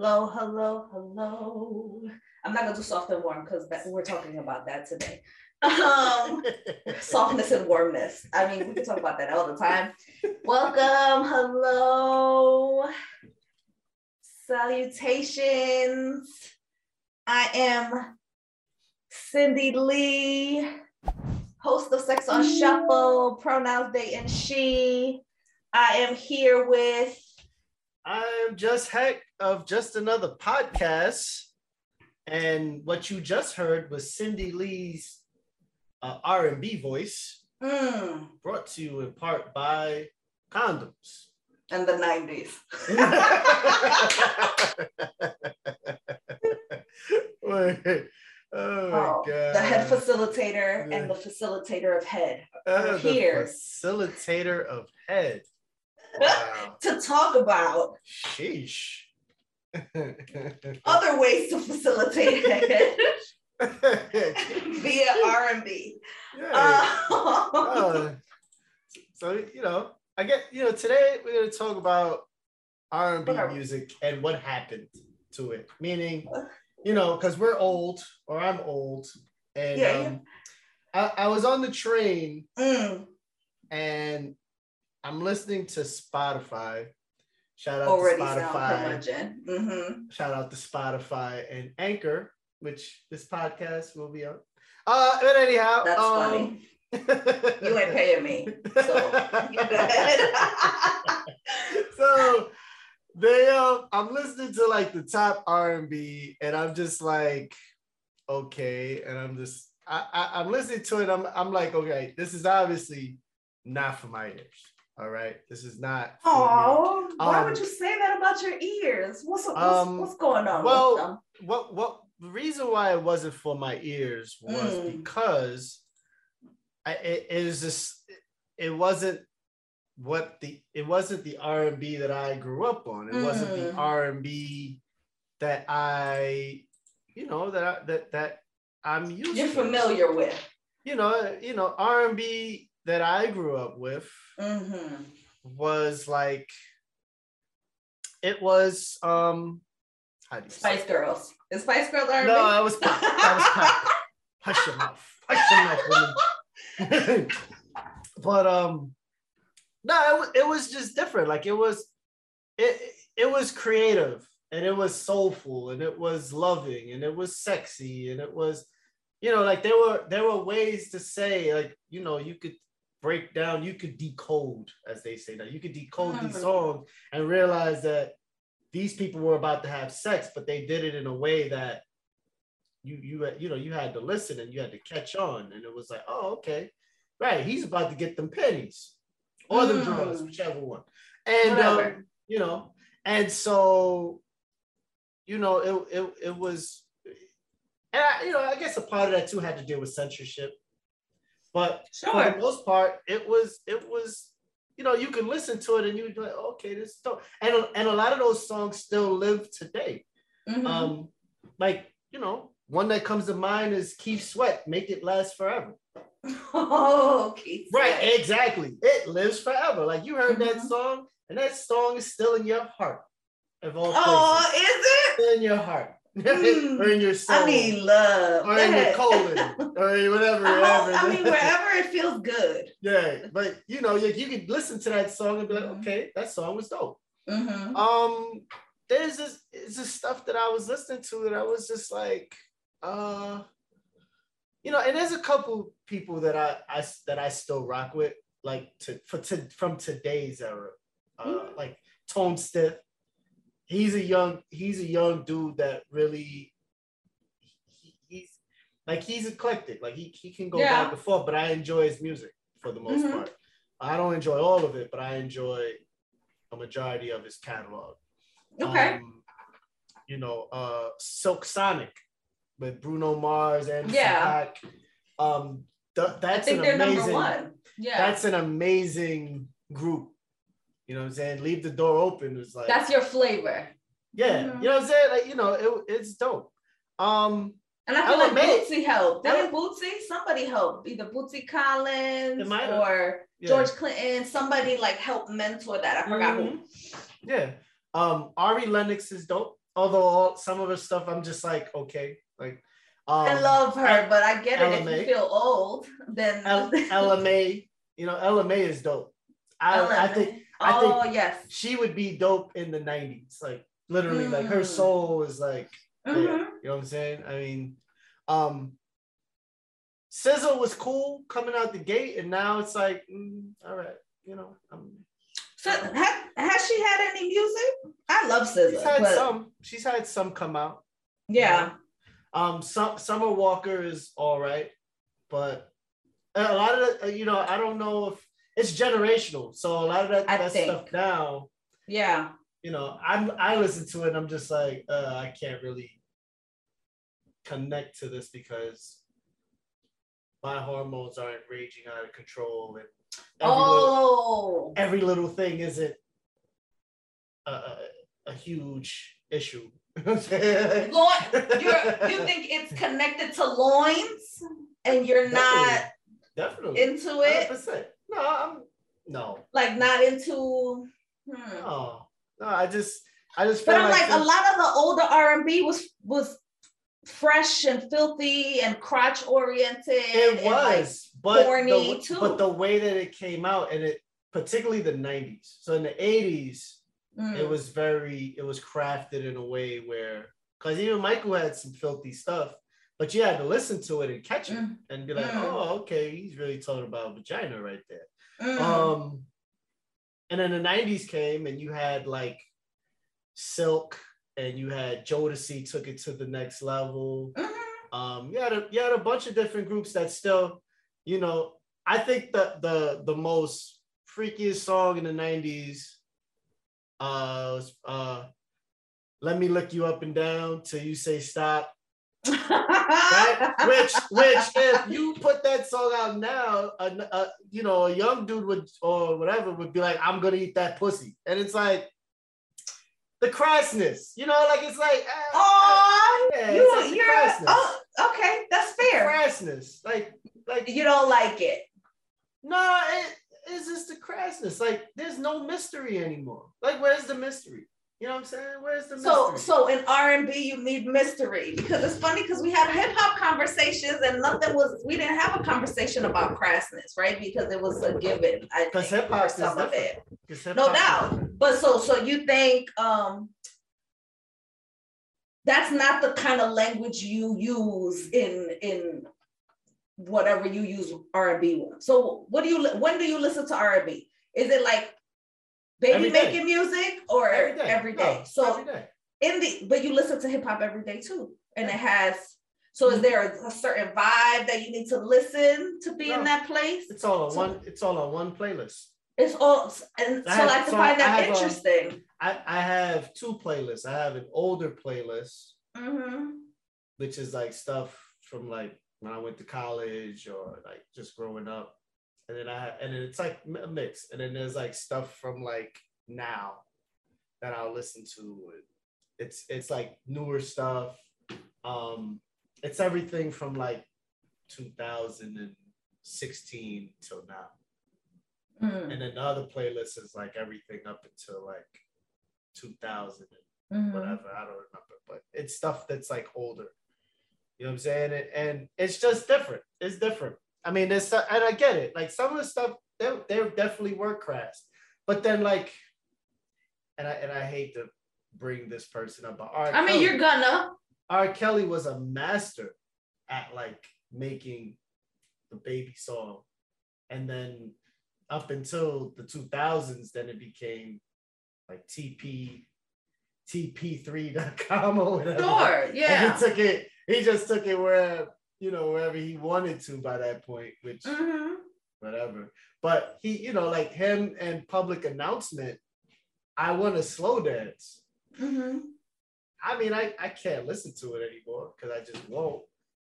Hello, hello, hello. I'm not gonna do soft and warm because we're talking about that today. Um, softness and warmness. I mean, we can talk about that all the time. Welcome, hello, salutations. I am Cindy Lee, host of Sex on Shuffle, pronouns they and she. I am here with. I'm just heck of just another podcast. And what you just heard was Cindy Lee's uh, R&B voice, Mm, brought to you in part by condoms. And the 90s. Oh, my Oh, god. the head facilitator Yeah. and the facilitator of head Uh, the here. facilitator of head. Wow. to talk about Sheesh. Other ways to facilitate head via R&B. Yeah. Uh, Uh, so you know, I get you know today we're gonna talk about R and B music and what happened to it. Meaning, you know, because we're old or I'm old, and Yeah, um, I, I was on the train mm, and I'm listening to Spotify. Shout out already to Spotify. Mhm. Shout out to Spotify and Anchor, which this podcast will be on. Uh, but anyhow, That's um, funny. You ain't paying me, so you go ahead. so they uh, I'm listening to like the top R&B and I'm just like okay and I'm just I, I I'm listening to it I'm I'm like okay this is obviously not for my ears all right this is not. Oh, why Um, would you say that about your ears? What's what's, Um, what's going on well, with them? what what the reason why it wasn't for my ears was Mm. because I, it, it was just it wasn't what the it wasn't the R&B that I grew up on. It wasn't the Mm. R&B that I you know that I, that that I'm used You're to. familiar with. You know, you know R&B that I grew up with Mm-hmm. was like it was um how do you say Spice Girls. Is Spice Girls R&B? No, that was pop. That was pop. Hush your mouth. Hush your mouth, but um, no, it was, it was just different. Like it was, it it was creative and it was soulful and it was loving and it was sexy and it was, you know, like there were there were ways to say like you know you could break down, you could decode as they say now. You could decode these Mhm. songs and realize that these people were about to have sex, but they did it in a way that you you you know you had to listen and you had to catch on, and it was like, oh okay, right, he's about to get them pennies or the Mm. drugs, whichever one, and um, you know, and so you know it it it was, and I, you know I guess a part of that too had to deal with censorship, but for the most part, it was it was you know you can listen to it and you'd be like, okay, this is dope. and and a lot of those songs still live today. Mhm. Um, like you know, one that comes to mind is Keith Sweat, "Make It Last Forever." oh, Keith. Right, Sweat. exactly. It lives forever. Like you heard that Mhm. song, and that song is still in your heart, of all Oh, places, is it? Still in your heart. or in your soul, I need love. or in your colon, or whatever. I, whatever. I mean, wherever it feels good. Yeah, but you know, you, you could listen to that song and be like, Mhm. okay, that song was dope. Mhm. Um, there's this, it's this stuff that I was listening to that I was just like, uh, you know, and there's a couple people that I, I that I still rock with, like to for to from today's era, uh, Mhm. like Tone Stith. He's a young, he's a young dude that really, he, he's like he's eclectic, like he he can go Yeah. back and forth, but I enjoy his music for the most Mhm. part. I don't enjoy all of it, but I enjoy a majority of his catalog. Okay. Um, you know, uh, Silk Sonic with Bruno Mars and Yeah. Um, th- that's an amazing. Yeah. That's an amazing group. You know what I'm saying? Leave the door open is like That's your flavor. yeah. Mhm. You know what I'm saying? Like you know, it, it's dope. Um, And I feel like LMA. Bootsy helped. Yeah. Didn't Bootsy? Somebody helped. Either Bootsy Collins It might have. or yeah. George Clinton. Somebody like helped mentor that. I forgot who. Mhm. Yeah. Um, Ari Lennox is dope. although all, some of her stuff I'm just like okay, like um, I love her, but I get it. If you feel old, then L- Ella Mai, you know, Ella Mai is dope. I, I think I oh, think yes. she would be dope in the 90s. Like literally, mm. like her mm. soul is like mm-hmm. you know what I'm saying? I mean, um SZA was cool coming out the gate, and now it's like, mm, all right, you know. I'm, so has, has she had any music? I love SZA. She's had but... some. She's had some come out. Yeah. You know? Um, some Summer Walker is all right, but a lot of the, you know, I don't know if it's generational. So a lot of that, that stuff now. Yeah. You know, I'm I listen to it and I'm just like, uh, I can't really connect to this because my hormones aren't raging out of control and every oh little, every little thing isn't a, a, a huge issue. Loin, you think it's connected to loins and you're Definitely. not Definitely. into it? 100%. No, I'm no. Like not into. Hmm. No, no. I just, I just. But I'm like, like a lot of the older R and B was was fresh and filthy and crotch oriented. It was, like but corny the, too. But the way that it came out, and it particularly the '90s. So in the '80s, mm. it was very, it was crafted in a way where, because even Michael had some filthy stuff, but you had to listen to it and catch it mm. and be like, mm. oh, okay, he's really talking about vagina right there. Mm. Um, and then the 90s came and you had like Silk and you had Jodeci took it to the next level. Mm-hmm. Um, you had a you had a bunch of different groups that still, you know, I think the the the most freakiest song in the 90s uh was, uh let me look you up and down till you say stop right? Which, which, if you put that song out now, a, a, you know, a young dude would or whatever would be like, "I'm gonna eat that pussy," and it's like the crassness, you know, like it's like, oh, yeah, you, like you're, oh, okay, that's fair. The crassness, like, like you don't like it. No, it is just the crassness. Like, there's no mystery anymore. Like, where's the mystery? You know what I'm saying? Where's the mystery? So so in R and B you need mystery because it's funny because we had hip hop conversations and nothing was we didn't have a conversation about crassness, right? Because it was a given. Because hip hop some of it. No doubt. But so so you think um that's not the kind of language you use in in whatever you use R and B. So what do you when do you listen to R and B? Is it like baby making music or every day? Every day. No, so every day. in the but you listen to hip hop every day too, and it has. So is mm-hmm. there a, certain vibe that you need to listen to be no, in that place? It's all on so, one. It's all on one playlist. It's all, and I so have, I can so find that have, um, interesting. Um, I I have two playlists. I have an older playlist, mm-hmm. which is like stuff from like when I went to college or like just growing up and then I and then it's like a mix, and then there's like stuff from like now that I'll listen to. It's it's like newer stuff. Um, it's everything from like 2016 till now. Mm. And then the other playlist is like everything up until like 2000 and mm-hmm. whatever. I don't remember, but it's stuff that's like older. You know what I'm saying? And, and it's just different. It's different. I mean, there's and I get it. Like some of the stuff, they they definitely were crass, but then like, and I and I hate to bring this person up, but R. I mean, Kelly, you're gonna. R. Kelly was a master at like making the baby song, and then up until the 2000s, then it became like TP TP3.com or whatever. Sure, yeah. And he took it. He just took it where you know, wherever he wanted to by that point, which mm-hmm. whatever. But he, you know, like him and public announcement, I want to slow dance. Mm-hmm. I mean, I, I can't listen to it anymore because I just won't.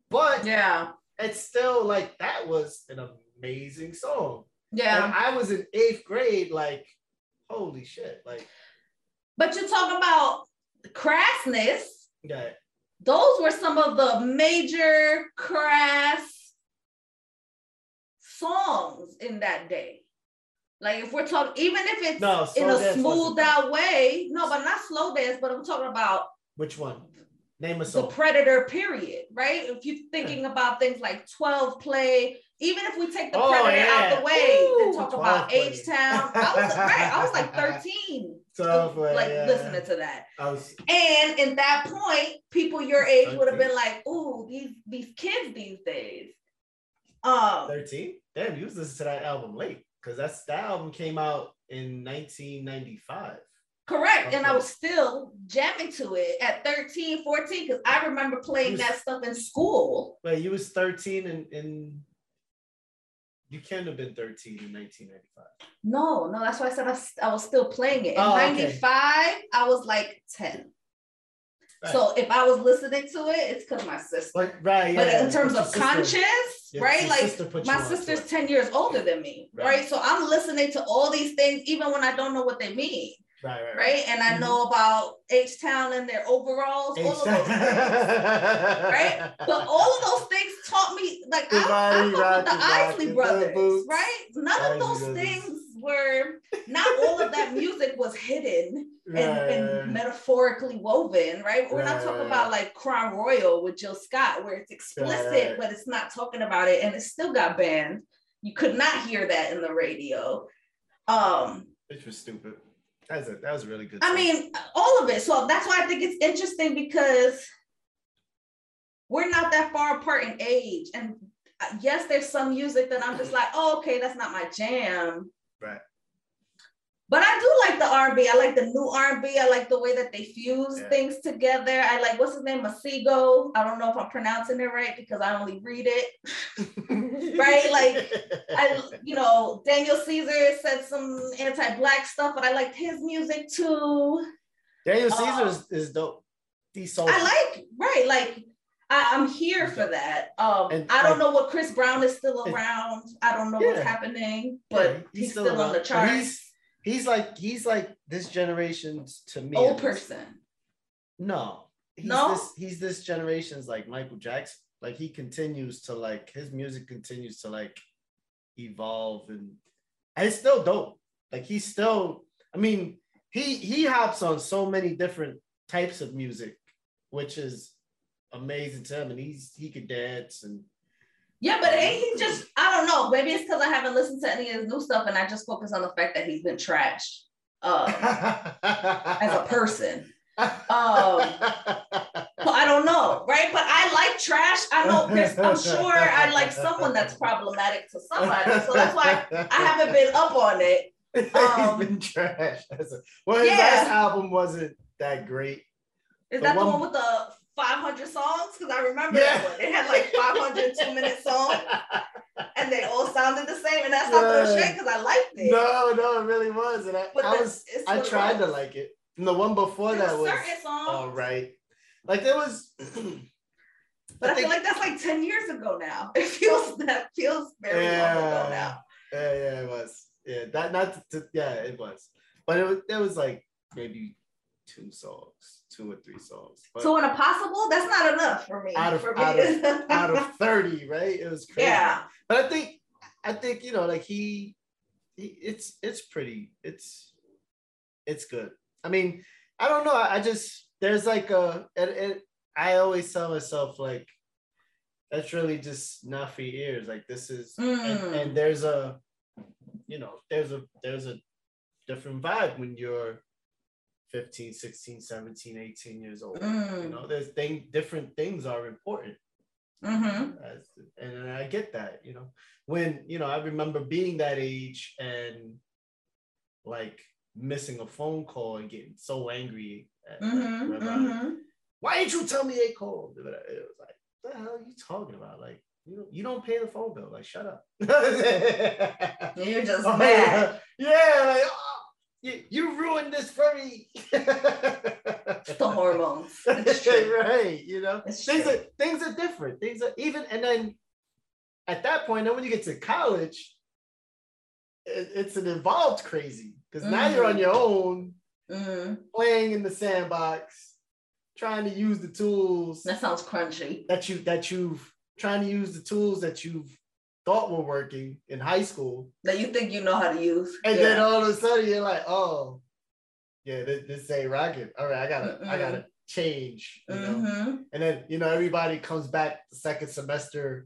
But yeah, it's still like that was an amazing song. Yeah. I was in eighth grade, like, holy shit. Like, but you talk about crassness. Yeah those were some of the major crass songs in that day. Like if we're talking, even if it's no, in a smoothed out way, no, but not slow dance, but I'm talking about Which one? Name a song. the. Predator period, right? If you're thinking about things like 12 play, even if we take the Oh, Predator yeah. out the way and Ooh, talk about. H Town, I was right. I was like 13, 12 play, like yeah. listening to that. Was And in that point, people your age would have been like, "Ooh, these these kids these days." Um, 13. Damn, you was listening to that album late because that's that album came out in 1995. correct. And I was still jamming to it at 13, 14, because I remember playing was- that stuff in school. But you was 13 and in, you can't have been 13 in 1995. No, no, that's why I said I, was still playing it. In Oh, okay. 95, I was like 10. Right. So if I was listening to it, it's because my sister. But right, But yeah, in terms of sister- conscious, your- right? Like sister my sister's 10 years older than me, Right. right? So I'm listening to all these things even when I don't know what they mean, Right, right, right? And I Mhm. know about H Town and their overalls, all of those things, right? But all of those things taught me, like I, I Body fuck with the Isley the brothers, right? None of those things were, not all of that music was hidden and, and metaphorically woven, right? We're not talking about like Crown Royal with Jill Scott, where it's explicit, but it's not talking about it, and it still got banned. You could not hear that in the radio. Um, Which was stupid. That was a that was a really good. I mean, all of it. So that's why I think it's interesting because we're not that far apart in age. And uh, yes, there's some music that I'm just like, oh, okay, that's not my jam. Right. But I do like the R&B. I like the new R&B. I like the way that they fuse Yeah. things together. I like what's his name, Masego. I don't know if I'm pronouncing it right because I only read it. right, like, I, you know, Daniel Caesar said some anti-black stuff, but I liked his music too. Daniel uh, Caesar is, is dope. These songs. I like right, like I, I'm here for that. Um, And, I don't know what Chris Brown is still And- around. I don't know what's Yeah. happening, Yeah, but he's, still, on the charts. He's, like he's like this generation's to me. Old person. No. He's No? this he's this generation's like Michael Jackson. Like he continues to like his music continues to like evolve and, and it's still dope. Like he's still, I mean, he he hops on so many different types of music, which is amazing to him. And he's he could dance and Yeah, but ain't he just I don't know. Maybe it's because I haven't listened to any of his new stuff and I just focus on the fact that he's been trashed uh, as a person. Um, Well, I don't know, right? But I like trash. I know there's, I'm sure I like someone that's problematic to somebody. So that's why I haven't been up on it. um, He's been trash. That's well, his Yeah. last album wasn't that great. Is The that the one- one with the 500 songs? Because I remember Yeah. that one. It had like 500 two minute songs and they all sounded the same. And that's not the Yeah. shit because I liked it. no, no, it really was. And I, But I the- was I tried to like it. And the one before There that was all right. Like there was but I, think- feel like that's like 10 years ago now. It feels that feels very long ago now. Yeah, yeah, it was. Yeah, that not to, yeah, it was. But it was it was like maybe two songs, two or three songs. But So in a possible, that's not enough for me. Out of- for me out to- out of 30, right? It was crazy. yeah. But I think I think you know, like he, he it's it's pretty, it's it's good. I mean, I don't know. I, I just there's like a it, it I always tell myself like that's really just not for ears. Like this is and, Mm. and there's a you know, there's a there's a different vibe when you're 15, 16, 17, 18 years old. You Mm. know, there's thing different things are important Mm-hmm. as, and I get that, you know, when you know, I remember being that age and like missing a phone call and getting so angry. At, Mm-hmm. I- Mm-hmm. Why didn't you tell me they called? It was like, what the hell are you talking about? Like, you don't, you don't pay the phone bill. Like, shut up. You're just Oh, mad. yeah, yeah, like, you, you ruined this for me. It's the hormones. It's true. right, you know, It's things true. are things are different. Things are even, and then at that point, then when you get to college, it, it's an involved crazy because now you're on Mhm. your own, Mm, playing in the sandbox, trying to use the tools that sounds crunchy. that you that you've trying to use the tools that you've thought were working in high school, That you think you know how to use. and Yeah. then all of a sudden you're like, oh, yeah, this, this ain't rocket. All right, I gotta, I Mm-mm. gotta, change, you know. Mm-hmm. And then you know everybody comes back the second semester.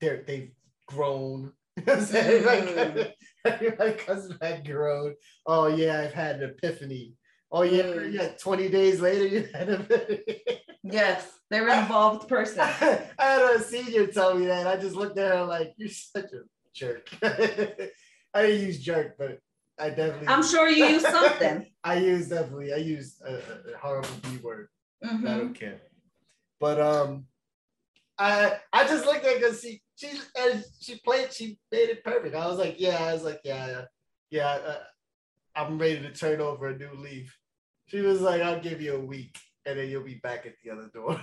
They're they've grown. You know what I'm saying? Like, everybody comes back grown. Oh yeah, I've had an epiphany. Oh yeah, Mm. yeah. Twenty days later, you had an epiphany. Yes, they're an involved person. I had a senior tell me that. I just looked at her like, "You're such a jerk." I didn't use jerk, but I definitely. I'm sure you use something. I use definitely. I use a, a- horrible B word. I Mhm. don't care. But um, I I just looked at because she she and she played. She made it perfect. I was like, yeah. I was like, yeah, yeah. Uh, I'm ready to turn over a new leaf. She was like, I'll give you a week, and then you'll be back at the other door.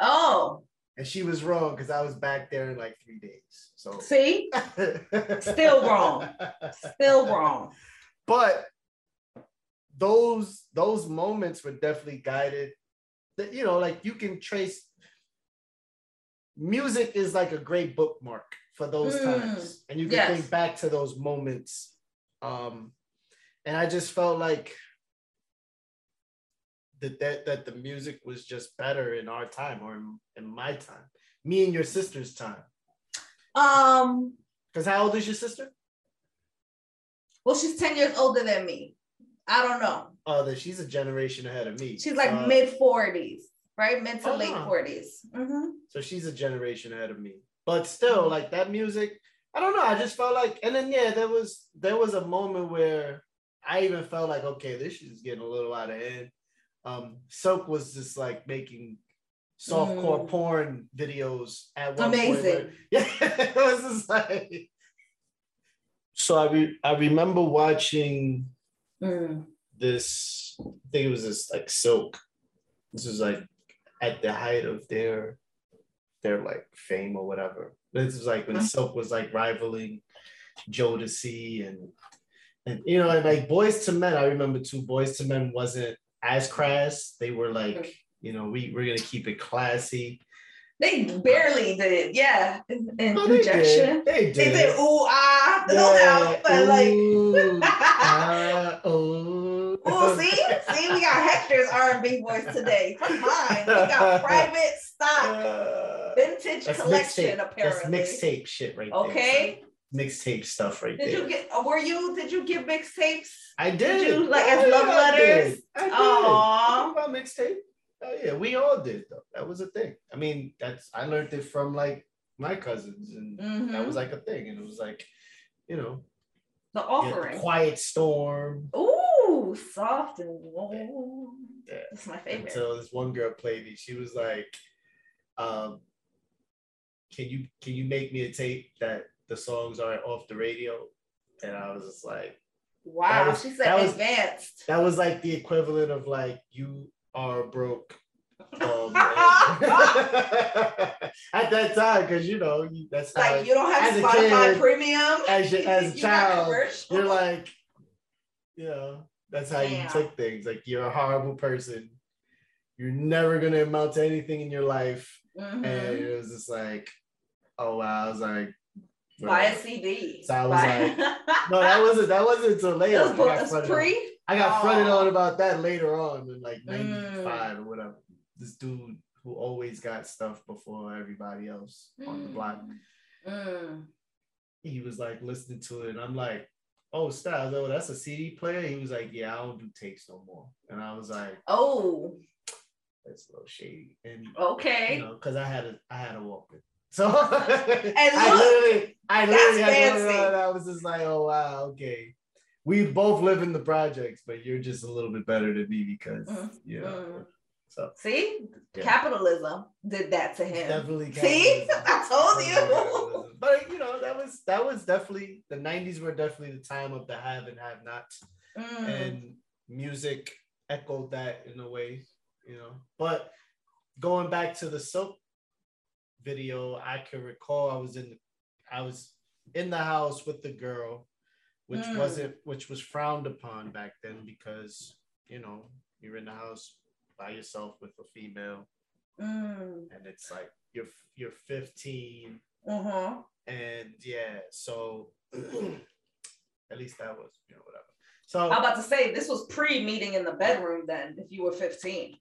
Oh, And she was wrong because I was back there in like three days. So see, Still wrong. still wrong. But those those moments were definitely guided. That you know, like you can trace. Music is like a great bookmark for those Mm, times, and you can yes. think back to those moments. Um, and I just felt like that that that the music was just better in our time or in, in my time, me and your sister's time. Um, Because how old is your sister? well, she's 10 years older than me. I don't know. Oh, that she's a generation ahead of me. She's like Uh, mid 40s, right? Mid to Oh, late wow. 40s. hmm So she's a generation ahead of me. But still, like that music, I don't know. I just felt like, and then yeah, there was there was a moment where I even felt like, okay, this is getting a little out of hand. Um, Silk was just like making softcore Mm. porn videos at one Amazing. point. where- yeah, it was just like. So I re- I remember watching Mm. this I think it was this like silk. This was like at the height of their their like fame or whatever. This was like when Mhm. Silk was like rivaling Jodeci and and you know and like Boyz II Men. I remember too. Boyz II Men wasn't as crass. They were like you know we we're gonna keep it classy. They barely did, yeah. In Oh, they did. They They did. did ooh ah, no doubt, but like, Ooh, ah, ooh. oh, see, see, we got Hector's R&B voice today. Come on, we got private stock, Uh, vintage That's collection mixtape. That's mixtape shit right there. Okay. Mixtape stuff right there. Did there. you get? Were you? Did you give mixtapes? I did. you, like, Oh, as love yeah, letters? did. Did. Aw. About mixtape. Oh yeah, we all did though. That was a thing. I mean, that's I learned it from like my cousins, and that Mhm. was like a thing. And it was like, you know, The offering. Quiet Storm. Ooh, soft and warm. Yeah. That's my favorite. Until this one girl played me. She was like, um, "Can you can you make me a tape that the songs are off the radio?" And I was just like. wow, was- she that said was- advanced. That was like the equivalent of like you are broke. Um, at that time, because you know you, that's Like you don't have Spotify kid, Premium. as you- as a child, you're like, you know, that's how you took things. Like you're a horrible person. You're never gonna amount to anything in your life, Mhm. and it was just like, oh wow, I was like, Buy a. CD. So I was Buy- no, that wasn't that wasn't until later. Was, I got fronted on. I got fronted on about that later on in like Mm. 95 or whatever. This dude who always got stuff before everybody else on the block, Mm. he was like listening to it. And I'm like, oh, Styles, oh, that's a CD player. He was like, yeah, I don't do tapes no more. And I was like, Oh, that's a little shady. And okay. you know, because I had a I had a Walkman. So And I literally, I literally that's had one fancy. and I was just like, oh wow, okay. We both live in the projects, but you're just a little bit better than me because Mm, you know. mm. So See, Yeah. capitalism did that to him. definitely See. I told you. But you know, that was that was definitely the 90s were definitely the time of the have and have nots. Mm. and music echoed that in a way, you know. But going back to the soap video, I can recall I was in the, I was in the house with the girl, which Mm. wasn't which was frowned upon back then because you know you're in the house by yourself with a female, Mm. and it's like you're you're 15 Uh-huh. and yeah, so at least that was, you know, whatever. So I'm about to say this was pre meeting in the bedroom then, if you were 15.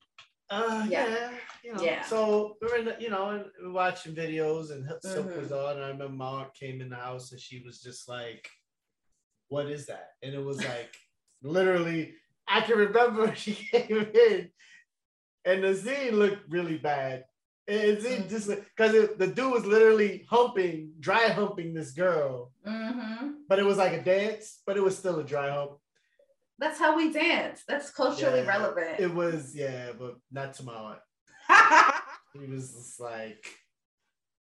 Uh, Yeah. yeah. you know. Yeah. So we were, in the, you know, and we were watching videos, and Silk Mhm. was on. And I remember my aunt came in the house, and she was just like, "What is that?" And it was like, literally, I can remember she came in, and the scene looked really bad. And It seemed Mm. just because the dude was literally humping, dry humping this girl, Mm-hmm. but it was like a dance, but it was still a dry hump. That's how we dance. That's culturally Yeah, relevant. It was, yeah, but not to my aunt. He was just like,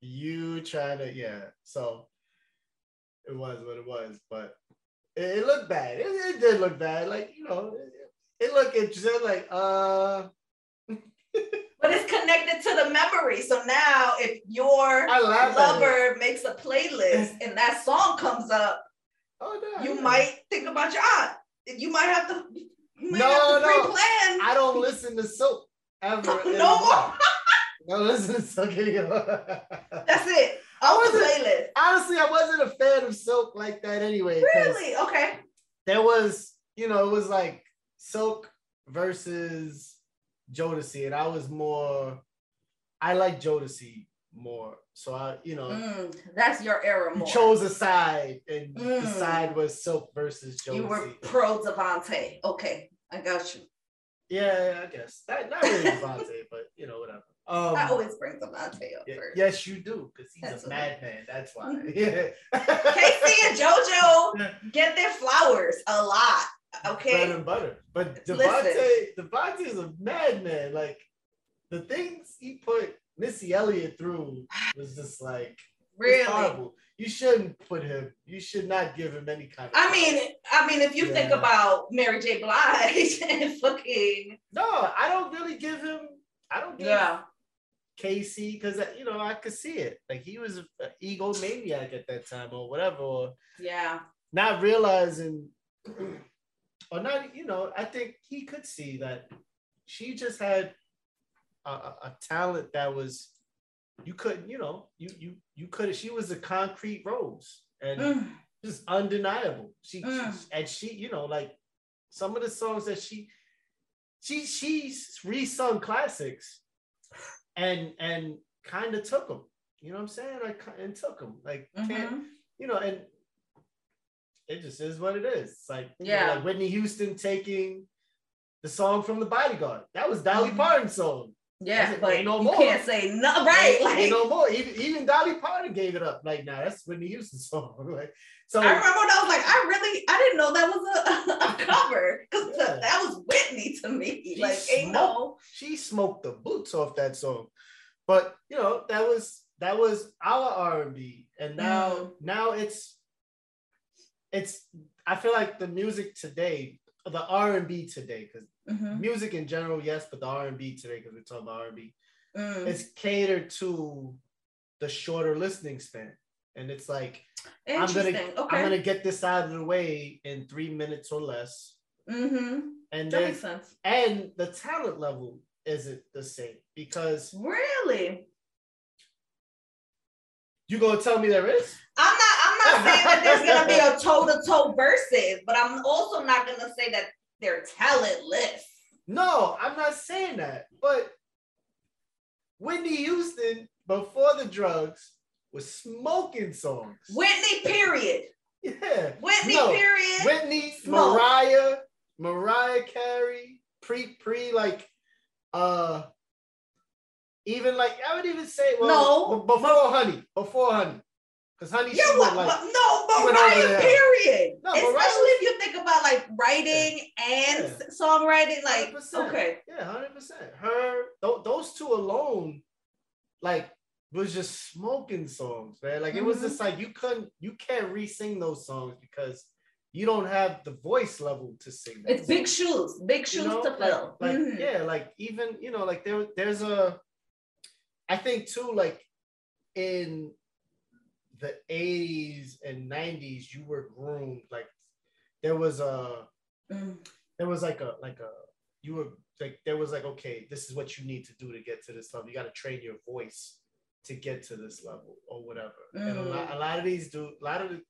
you trying to, yeah. So it was what it was, but it, it looked bad. It, it did look bad. Like, you know, it, it looked interesting. Like, uh, but it's connected to the memory. So now if your I laugh at it. lover makes a playlist and that song comes up, oh, no, you yeah. might think about your aunt. You might have to No, have to no. pre-plan. I don't listen to soap ever. No more. No, listen to soap. That's it. I wasn't- playlist. Honestly, I wasn't a fan of Silk like that anyway. Really? Okay. There was, you know, it was like Silk versus Jodeci, and I was more, I like Jodeci more. So I, you know, Mm, that's your era you more. chose a side, and the Mm. side was Silk versus Jodeci. You were pro Devante. Okay, I got you. yeah, I guess that not really Devontae, but you know, whatever. Um, I always bring Devante up yeah, first. yes, you do, because he's That's a madman. That's why. Yeah. K-Ci and JoJo get their flowers a lot. bread Okay. and butter. But Listen. Devontae, Devontae is a madman. Like the things he put Missy Elliott through was just like Really. horrible. You shouldn't put him. You should not give him any kind of. I mean, I mean, if you think about Mary J. Blige and fucking no, I don't really give him. I don't give yeah, K-Ci because uh, you know I could see it. Like he was an egomaniac at that time or whatever, or yeah, not realizing, or not. You know, I think he could see that she just had a, a, talent that was you couldn't. You know, you you you could. She was a concrete rose and Mm, just undeniable. She, Mm. she and she, you know, like some of the songs that she she she's resung classics and and kind of took them. You know what I'm saying? Like and took them. Like can't mhm. you know and it just is what it is. It's like you know, Yeah. like Whitney Houston taking the song from the Bodyguard. That was Dolly Mhm. Parton's song. Yeah, Ain't but no you more. can't say no, right? Ain't- Like ain't no more. Even even Dolly Parton gave it up. Like, nah, that's Whitney Houston's song. like, so I remember when I was like, I really, I didn't know that was a, a cover because Yeah. that was Whitney to me. She like, ain't no, she smoked the boots off that song. But you know, that was that was our R and B, and now Mm. now it's it's. I feel like the music today, the R and B today, because Mhm. music in general, yes, but the R and B today, because we're talking about R and B, Mm. it's catered to the shorter listening span, and it's like I'm gonna okay, I'm gonna get this out of the way in three minutes or less, mm-hmm. and that then makes sense. and the talent level isn't the same because Really, you gonna tell me there is? I'm not. I'm not saying that there's gonna be a toe to toe versus, but I'm also not gonna say that they're talentless. No, I'm not saying that. But Whitney Houston, before the drugs, was smoking songs. Whitney, period. Yeah. Whitney, No, period. Whitney, Smoke. Mariah, Mariah Carey, pre pre like uh even like I would even say well No. before honey, before honey. Because honey Yeah, but, went like but no, went Mariah, period. No, Especially Mariah- if you think about like writing and Yeah. songwriting, like 100%. okay, Yeah, hundred percent. Her th- those two alone, like, was just smoking songs, man. Like it was Mhm. just like you couldn't, you can't re-sing those songs because you don't have the voice level to sing. those it's big shoes, big You shoes know? to Like- fill. Like, Mhm. yeah, like even you know, like there, there's a, I think too, like in the 80s and 90s, you were groomed. Like there was a Mm. there was like a like a you were like there was like okay this is what you need to do to get to this level you got to train your voice to get to this level or whatever and a lot, Mm. a lot of these do a lot of the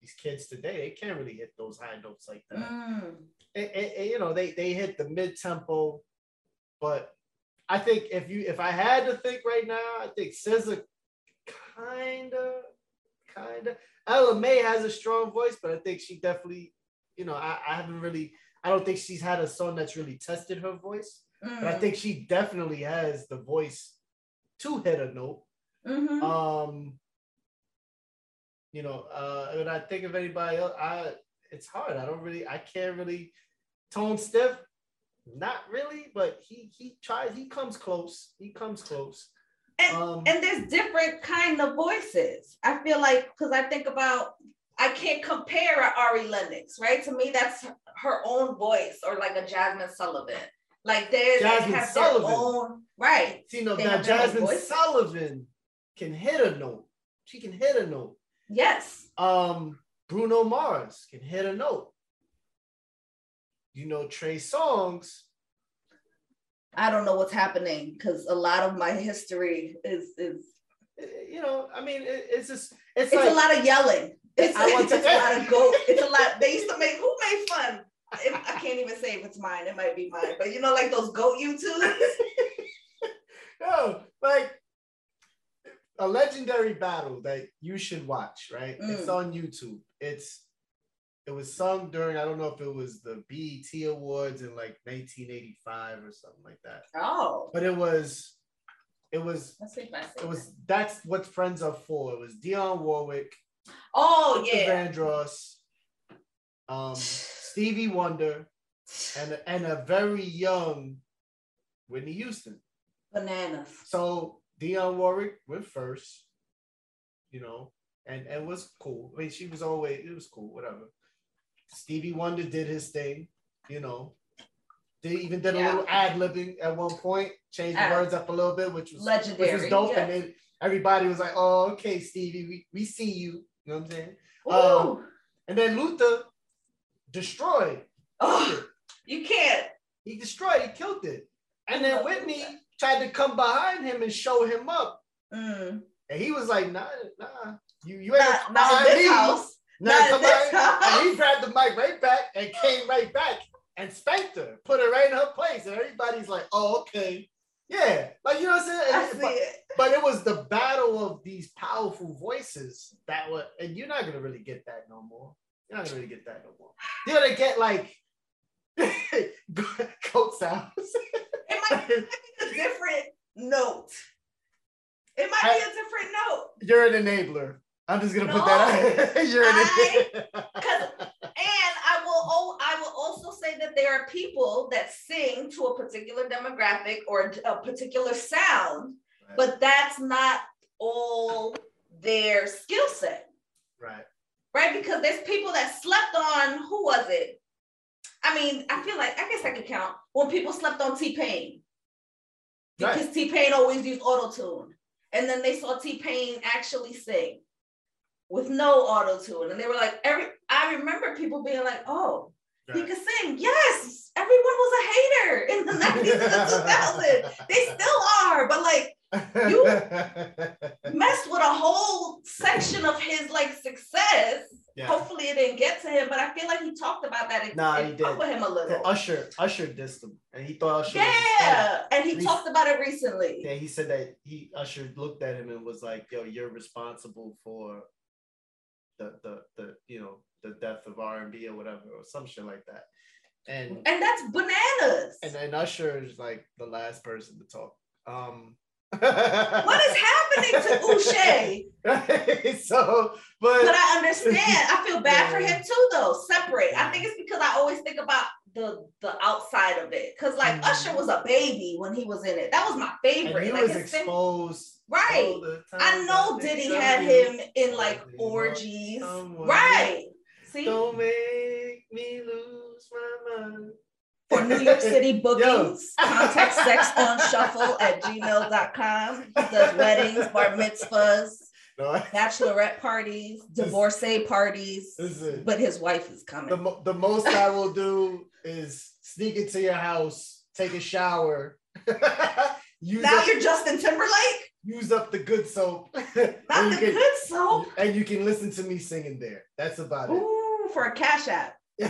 these kids today, they can't really hit those high notes like that. Mm. And, and, and, you know, they they hit the mid tempo, but I think if you if I had to think right now, I think SZA kinda, kinda. Ella Mai has a strong voice, but I think she definitely, you know, I, I haven't really, I don't think she's had a song that's really tested her voice. Mm. But I mm. think she definitely has the voice to hit a note. Mm-hmm. Um, you know, uh, when I think of anybody else, I it's hard. I don't really, I can't really Tone Stith. Not really, but he he tries. He comes close. He comes close. And, um, and there's different kind of voices. I feel like because I think about I can't compare Ari Lennox, right? To me, that's her own voice, or like a Jazmine Sullivan. Like there's Jazmine have Sullivan. their own right. See, no, now Jazmine Sullivan can hit a note. She can hit a note. Yes. Um, Bruno Mars can hit a note. You know, Trey Songz. I don't know what's happening because a lot of my history is is. You know, I mean, it, it's just it's, it's like, a lot of yelling. It's, I want to, it's a lot of go. It's a lot. They used to make who made fun. If, I can't even say if it's mine. It might be mine, but you know, like those goat YouTubes. no, like a legendary battle that you should watch, right? Mm. It's on YouTube. It's it was sung during I don't know if it was the BET Awards in like 1985 or something like that. Oh. But it was it was it was that's what friends are for. It was Dionne Warwick. Oh yeah. Vandross, um, Stevie Wonder, and and a very young Whitney Houston. Bananas. So Dionne Warwick went first, you know, and and was cool. I mean, she was always it was cool, whatever. Stevie Wonder did his thing, you know. They even did a little ad libbing at one point, changed the words up a little bit, which was legendary. Which was dope. Yeah. And then everybody was like, "Oh, okay, Stevie, we, we see you." You know what I'm saying? Um, and then Luther destroyed. Oh, you can't. He destroyed. He killed it. And then Whitney tried to come behind him and show him up. Mm. And he was like, nah, nah, you, you ain't not, not in this me. house. Nah, not come on. House. And he grabbed the mic right back and came right back and spanked her, put her right in her place. And everybody's like, oh, okay. Yeah. Like, you know what I'm saying? I But, it. but it was the battle of these powerful voices that were, and you're not going to really get that no more. You're not going to really get that no more. You're going to get like, goat sounds. it might be a different note. It might I, be a different note. You're an enabler. I'm just gonna no, put that out. You're an enabler. and I will oh, I will also say that there are people that sing to a particular demographic or a particular sound, right. but that's not all their skill set. Right. Right, because there's people that slept on who was it? I mean, I feel like I guess I could count when people slept on T Pain because right. T Pain always used auto tune, and then they saw T Pain actually sing with no auto tune, and they were like, every. I remember people being like, "Oh, right. he could sing." Yes, everyone was a hater in the nineties and two thousand. They still are, but like you messed with a whole section of his like success yeah. Hopefully it didn't get to him, but I feel like he talked about that. nah, he did. with him a little. Usher, Usher dissed him, and he thought Usher. Yeah, and he talked about it recently. Yeah, he said that he Usher looked at him and was like, "Yo, you're responsible for the the the you know the death of R and B or whatever or some shit like that." And and that's bananas. And then Usher is like the last person to talk. Um, what is happening to Uche? so, but but I understand. I feel bad for him too, though. Separate. I think it's because I always think about the the outside of it. Cause like mm. Usher was a baby when he was in it. That was my favorite. And he like was exposed. Right. I know Diddy had him in like orgies. Right. See. Don't make me lose my mind. For New York City bookings, contact sex on shuffle at gmail.com. He does weddings, bar mitzvahs, no, bachelorette parties, divorcee parties. Listen, but his wife is coming. The, the most I will do is sneak into your house, take a shower. now you're Justin Timberlake? Use up the good soap. Not the can, good soap. And you can listen to me singing there. That's about it. Ooh, for a cash app. and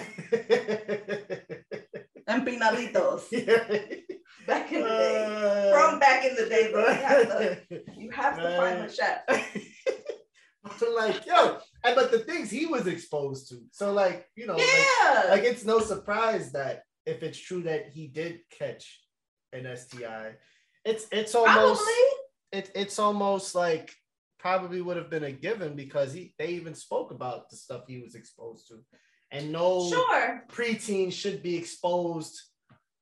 pinalitos. Back in the day. Uh, From back in the day, but you have to, you have to uh, find the chef. like, yo, and but the things he was exposed to. So, like, you know, yeah. like, like it's no surprise that if it's true that he did catch an STI, it's it's almost it, it's almost like probably would have been a given because he they even spoke about the stuff he was exposed to. And no sure. preteen should be exposed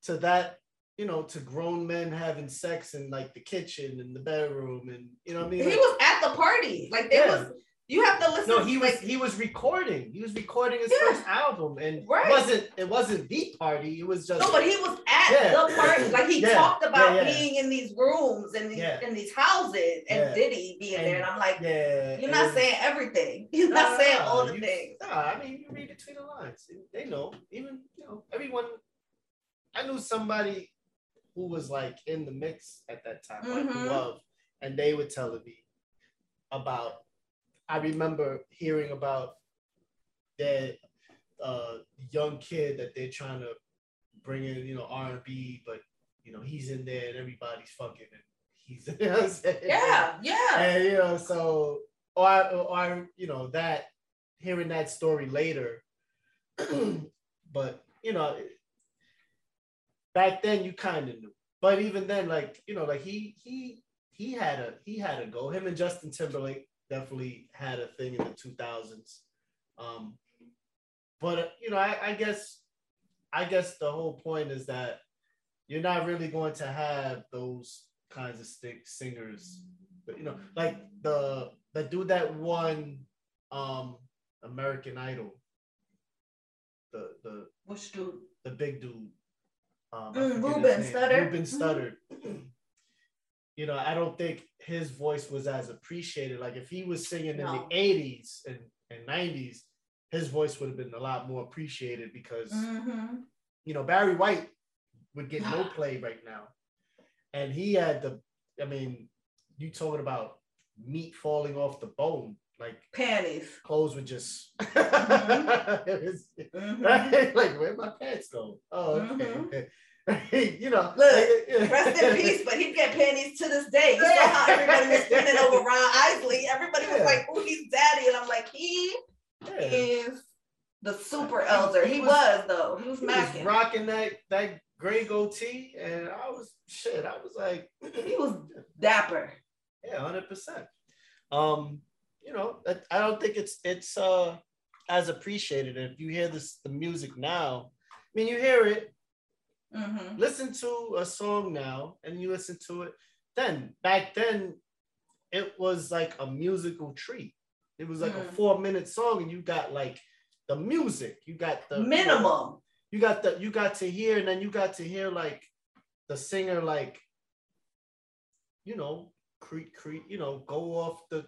to that, you know, to grown men having sex in like the kitchen and the bedroom and you know what I mean? He like, was at the party. Like there yeah. was you have to listen. No, he was he was recording. He was recording his yeah. first album, and right. it wasn't it wasn't the party. It was just no, but he was at yeah. the party. Like he yeah. talked about being in these rooms and these in these houses, and Diddy being and, there. And I'm like, yeah, you're not saying everything. You're nah, not saying all the you, things. Nah, I mean, you read between the lines. They know. Even you know, everyone. I knew somebody who was like in the mix at that time, mm-hmm. like love, and they were telling me about I remember hearing about that uh, young kid that they're trying to bring in, you know, R and B, but you know he's in there and everybody's fucking and he's you know yeah yeah. And you know so or or you know that hearing that story later, but you know back then you kind of knew, but even then like you know like he he he had a he had a go. Him and Justin Timberlake definitely had a thing in the 2000s. Um, but you know, I, I guess I guess the whole point is that you're not really going to have those kinds of stick singers. But you know, like the the dude that won um American Idol. The the which dude? The big dude. Um, mm, Ruben Studdard. Ruben Studdard. you know, I don't think his voice was as appreciated. Like if he was singing no. in the 80s and, and 90s, his voice would have been a lot more appreciated because, mm-hmm. you know, Barry White would get no play right now. And he had the, I mean, you talking about meat falling off the bone, like panties. Clothes would just, mm-hmm. was, mm-hmm. like, where my pants go? Oh, okay. Mm-hmm. you know, look, rest in peace. But he'd get panties to this day. You saw how everybody was spinning over Ron Isley. Everybody was yeah. like, "Oh, he's daddy," and I'm like, he yeah. is the super elder. He, he was, was, though. He was he. Was rocking that that gray goatee, and I was shit. I was like, he was dapper. Yeah, hundred percent. Um, you know, I don't think it's it's uh as appreciated. If you hear this the music now, I mean, you hear it Mm-hmm. Listen to a song now and you listen to it then. Back then, it was like a musical treat. It was like mm. a four minute song and you got like the music. You got the minimum. You got the you got to hear and then you got to hear like the singer like you know create create you know go off the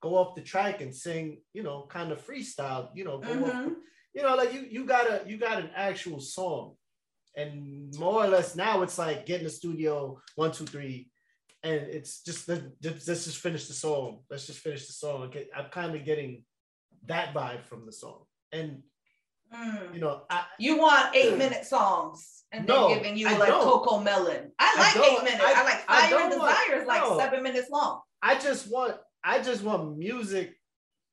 go off the track and sing you know kind of freestyle you know go mm-hmm. off you know like you you got a you got an actual song and more or less now it's like get in the studio one two three and it's just let's just finish the song. Let's just finish the song. I'm kind of getting that vibe from the song. And mm. you know I, you want eight minute songs and no, then giving you I like don't. CoComelon i like I eight minutes i, I like fire and desire is like no. seven minutes long. I just want i just want music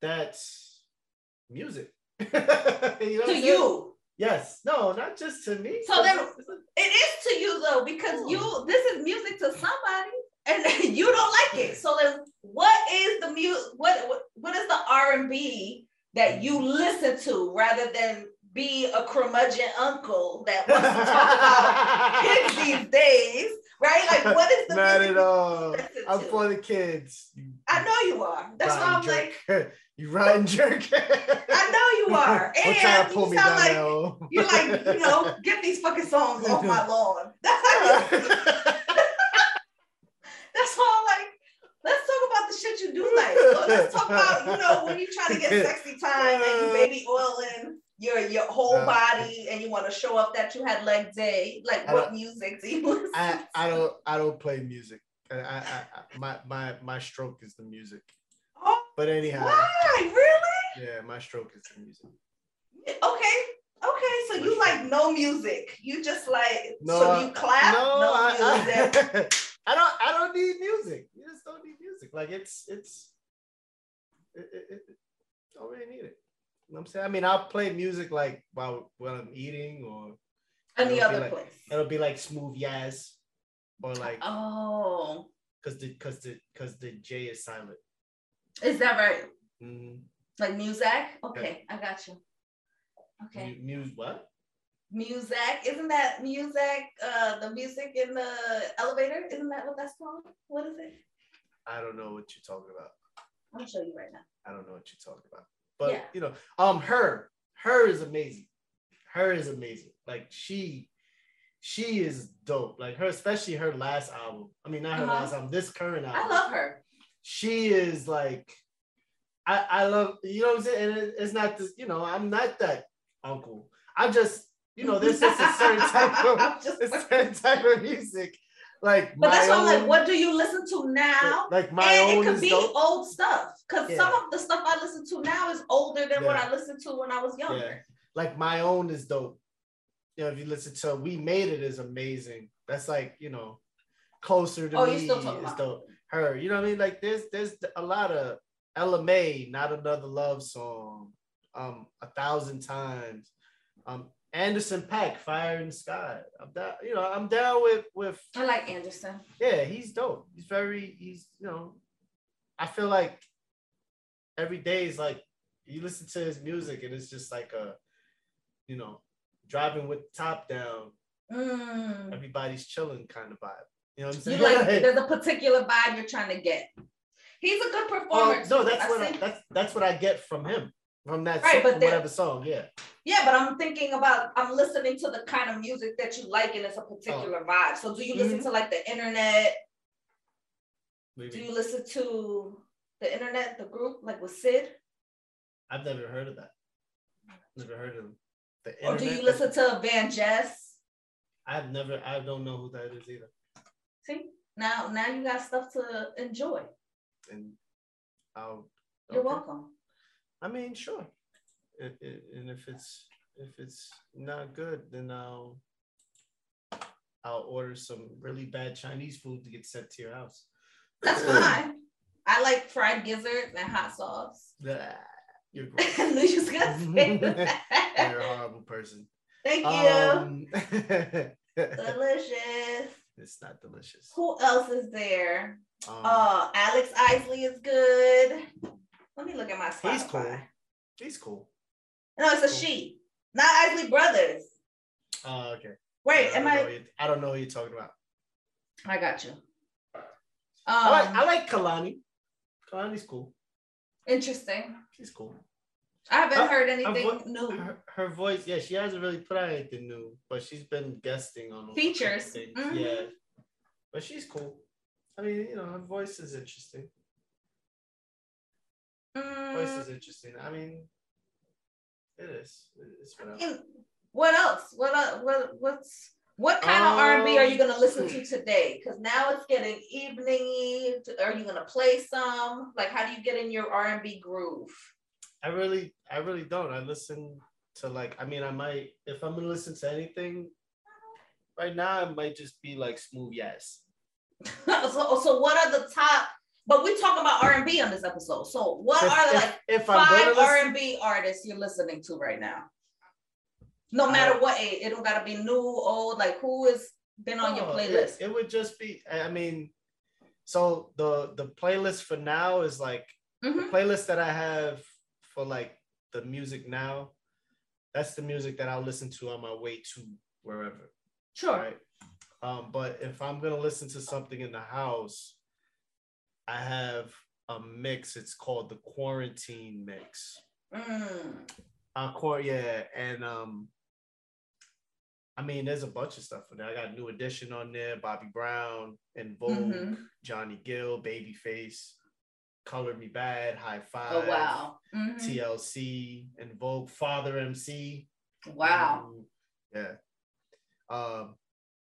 that's music. You know to you Yes. No, not just to me. So then it is to you though, because oh. you this is music to somebody and you don't like it. So then what is the music what, what what is the R&B that you listen to rather than be a curmudgeon uncle that wants to talk about kids these days, right? Like, what is the not at all? I'm for the kids. I know you are. That's why I'm jerk. like, you riding jerk. I know you are. And trying to pull you sound like now. you're like, you know, get these fucking songs off my lawn. That's how you, That's all like. Let's talk about the shit you do like. So let's talk about, you know, when you try to get sexy time and you baby oiling your your whole uh, body and you want to show up that you had leg day. Like what music do you listen I, I don't I don't play music. I, I, I, my my my stroke is the music. Oh, But anyhow, why? Really? yeah, my stroke is the music. Okay. Okay. So you like no music. You just like No, so you clap no, no, I. I, I don't I don't need music. You just don't need music. Like it's it's it, it, it, don't really need it. You know what I'm saying? I mean, I'll play music like while while I'm eating or Any other like- place. it'll be like smooth jazz or like Oh, because the because the because the J is silent. is that right? Mm-hmm. Like music? Okay, I got you. Okay. Muse what? Music. Isn't that music? Uh the music in the elevator? Isn't that what that's called? What is it? I don't know what you're talking about. I'll show you right now. I don't know what you're talking about. But Yeah. you know, um, her, her is amazing. Her is amazing. Like she, she is dope. Like her, especially her last album. I mean, not her Uh-huh. last album. This current album. I love her. She is like, I, I love. You know what I'm saying? And it, it's not this. You know, I'm not that uncle. I'm just. You know, there's just a certain type of just- a certain type of music. Like But that's why I'm like, what do you listen to now? Like my and own it could be dope. old stuff because some of the stuff I listen to now is older than what I listened to when I was younger. like my own is dope. You know, if you listen to We Made It is amazing. That's like, you know, closer to Oh, me still is dope. Her, you know what I mean? Like there's there's a lot of Ella Mai, not another love song, um, a thousand times. Um, Anderson .Paak, Fire in the Sky. I'm down, you know, I'm down with with I like Anderson. yeah, he's dope. He's very, he's, you know, I feel like every day is like you listen to his music and it's just like a, you know, driving with top down, Mm. everybody's chilling kind of vibe. You know what I'm saying? You like there's a particular vibe you're trying to get. He's a good performer. Oh, no, that's I what I, that's that's what I get from him, from that Right, song, but from whatever song. Yeah, yeah, but I'm thinking about I'm listening to the kind of music that you like and it's a particular Oh. vibe. So do you listen Mhm. to like the internet? Maybe. Do you listen to the internet, the group, like with Syd? I've never heard of that. Never heard of him. The Or do you listen to Van Jess? I've never. I don't know who that is either. See, now now you got stuff to enjoy. And I'll. You're okay. welcome. I mean, sure. It, it, and if it's if it's not good, then I'll I'll order some really bad Chinese food to get sent to your house. That's fine. I like fried gizzards and hot sauce. Blah. You're gross. you gotta say that. You're a horrible person. Thank you. Um, Delicious. it's not delicious. Who else is there? Um, Uh, Alex Isley is good. Let me look at my Spotify. he's cool. He's cool. No, it's a Cool. she, not Isley Brothers. Oh, okay. Wait, I am I? you- I don't know what you're talking about. I got you. Um, I like I like Kehlani. Kehlani's cool. Interesting. She's cool. I haven't Uh, heard anything vo- new. her, her voice, yeah, she hasn't really put out anything new, but she's been guesting on Features. Mhm. Yeah, but she's cool. I mean, you know, her voice is interesting. Voice Mm, is interesting. I mean, it is. It's whatever. and what else? What uh, what what's what kind of R and B are you Um, gonna listen to today? Because now it's getting evening. Are you gonna play some? Like, how do you get in your R and B groove? I really, I really don't. I listen to like, I mean, I might if I'm gonna listen to anything right now, it might just be like smooth yes. so, so what are the top? But we talk about R and B on this episode. So what If, are the if- like if five R and B artists you're listening to right now? No matter what age, it don't gotta be new, old. Like who has been on your Oh, it- playlist? It, would just be, I mean, so the the playlist for now is like Mhm. the playlist that I have for like the music now. That's the music that I'll listen to on my way to wherever. Sure. Right. Um, but if I'm gonna listen to something in the house, I have a mix. It's called the quarantine mix. Mm. Uh, yeah, and um, I mean, there's a bunch of stuff in there. I got New Edition on there, Bobby Brown, En Vogue, Mhm. Johnny Gill, Babyface, Color Me Badd, High Five, Oh wow. Mhm. TLC, En Vogue, Father MC. Wow. Ooh, Yeah. Um,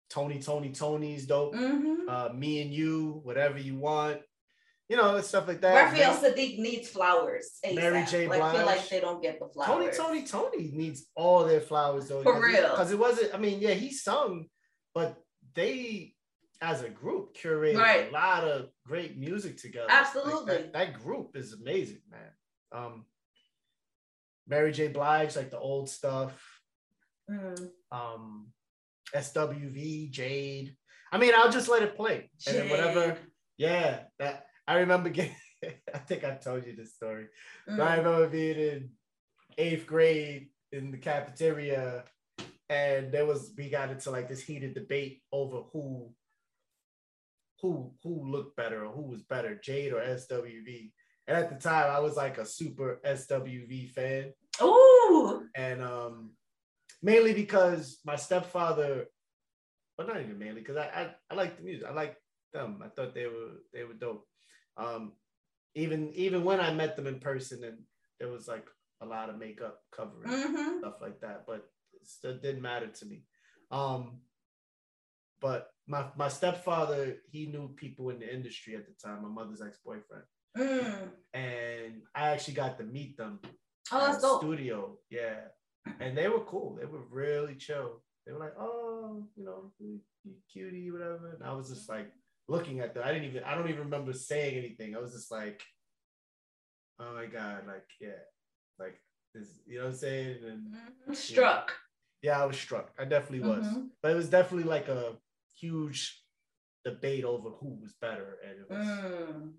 Tony, Toni, Toné's dope. Mm-hmm. Uh, me and you, whatever you want. You know, stuff like that. Raphael Saadiq needs flowers. ASAP. Mary J. Like, feel Blige. like they don't get the flowers. Tony, Toni Toné needs all their flowers though. For real. Because it wasn't, I mean, yeah, he sung, but they as a group curated Right. a lot of great music together. Like, Absolutely. that, that group is amazing, man. Um Mary J. Blige, like the old stuff. Mm. Um SWV, Jade. I mean, I'll just let it play. And then whatever. Yeah, that I remember getting I think I told you this story. Mm. I remember being in eighth grade in the cafeteria, and there was we got into like this heated debate over who who who looked better or who was better, Jade or SWV. And at the time, I was like a super SWV fan, Ooh. and um, mainly because my stepfather, well, not even mainly because I, I I like the music. I like them. I thought they were they were dope. Um, even even when I met them in person, and there was like a lot of makeup covering Mm-hmm. stuff like that, but it still didn't matter to me. Um, but my my stepfather, he knew people in the industry at the time. My mother's ex boyfriend, Mm. and I actually got to meet them Oh, at that's dope. studio. Yeah. And they were cool. They were really chill. They were like, oh, you know, cutie, whatever. And I was just like looking at them. I didn't even, I don't even remember saying anything. I was just like, oh my God, like, yeah. Like this, you know what I'm saying? And Mhm. Struck. yeah, I was struck. I definitely was. Mhm. But it was definitely like a huge debate over who was better. And it was Mm.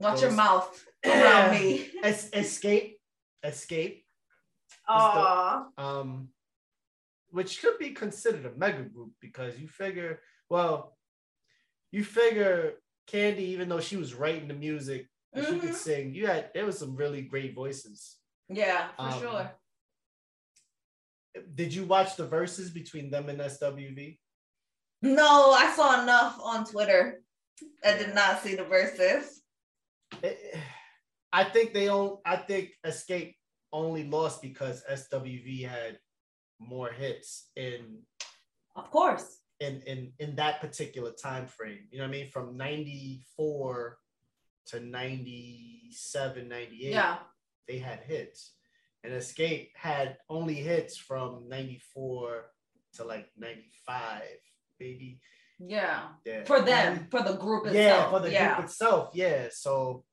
Watch your mouth around me. Es- Xscape, Xscape. Aw. um, which could be considered a mega group because you figure, well, you figure Kandi, even though she was writing the music, and she could Mhm. sing. You had there was some really great voices. Yeah, for Um, sure. Did you watch the verses between them and SWV? No, I saw enough on Twitter. I did not see the verses. It- I think they all. I think Xscape only lost because SWV had more hits in Of course. In in in that particular time frame you know what i mean from 94 to 97 98 Yeah. they had hits and Xscape had only hits from 94 to like 95 maybe Yeah. yeah For them, mm-hmm. for the group itself. yeah for the yeah. group itself yeah so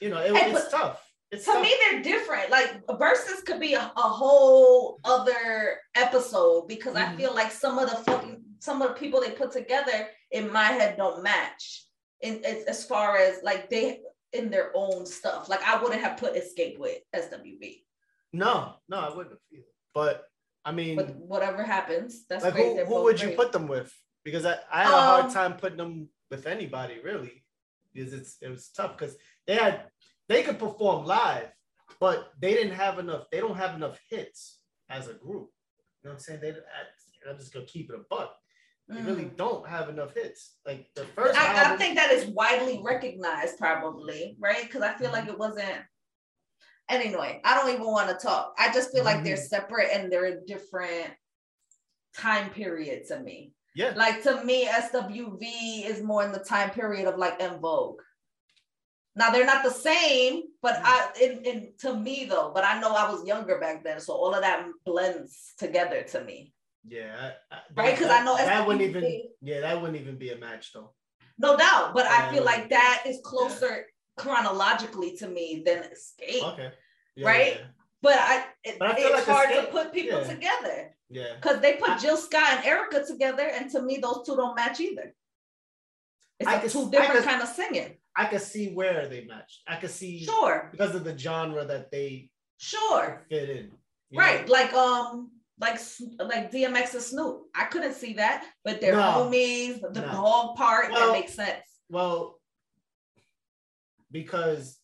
you know it, And it's but- tough to tough. me they're different like verses could be a, a whole other episode because i Mhm. feel like some of the fucking some of the people they put together in my head don't match in as, as far as like they in their own stuff like i wouldn't have put Xscape with SWV no no i wouldn't have but i mean but whatever happens that's like great who, who would you put them with? Because I, I had a hard Um, time putting them with anybody really, because it's it was tough because they had they could perform live, but they didn't have enough. They don't have enough hits as a group. You know what I'm saying? They I, I'm just gonna keep it a buck. They really Mm. don't have enough hits. Like the first I, I album, think that is widely recognized, probably, right? Because I feel like Mm-hmm. it wasn't. Anyway, I don't even want to talk. I just feel like they're Mhm. separate and they're in different time period to me. yeah, Like to me, SWV is more in the time period of like En Vogue. Now they're not the same, but Mm. I in, in to me though, but I know I was younger back then, so all of that blends together to me. yeah, I, I, Right, 'cause that- I know that wouldn't even yeah that wouldn't even be a match though. No doubt, but I Yeah, feel like- like that is closer chronologically to me than Xscape. Okay, yeah, Right? yeah, But I, it- But I feel it's like hard to put people yeah. together yeah. because they put I- Jill Scott and Erykah together, and to me, those two don't match either. It's I like could- two different could- kind of singing. I could see where they match. I could see Sure, because of the genre that they sure, fit in. right? know? Like um, like like DMX and Snoop. I couldn't see that, but they're No. homies. The No. dog part Well, that makes sense. Well, because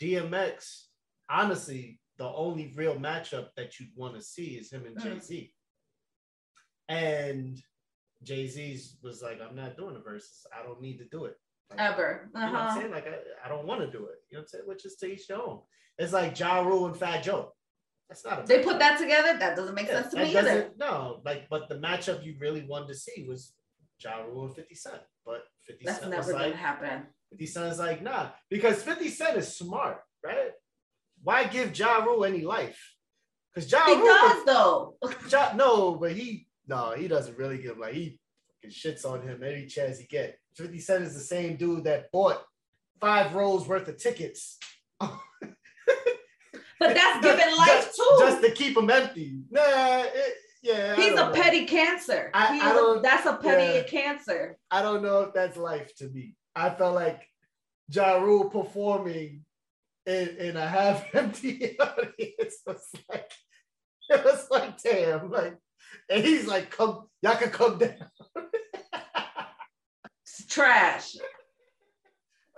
DMX, honestly, the only real matchup that you'd want to see is him and Mm. Jay Z. And Jay Z's was like, I'm not doing the verses. I don't need to do it. Like, Ever. You know what I'm Uh-huh. saying? Like, I, I don't want to do it. You know what I'm saying? Which is to each their own. It's like Ja Rule and Fat Joe. That's not a They put that together. That doesn't make Yeah, sense to me either. No, like, but the matchup you really wanted to see was Ja Rule and 50 Cent. But 50 That's Cent never was gonna happen. 50 Cent is like, nah, because 50 Cent is smart, right? Why give Ja Rule any life? Because Ja He Rule, does though. ja, no, but he, no, he doesn't really give like he shits on him every chance he get. 50 Cent is the same dude that bought five rows worth of tickets. But that's giving life just, too. Just to keep them empty. Nah, it, yeah. He's a know. petty cancer. I- He's I a- don't- that's a petty yeah. cancer. I don't know if that's life to me. I felt like Ja Rule performing in, in a half empty audience was like, it was like, damn, like, and he's like, come, y'all can come down. Trash.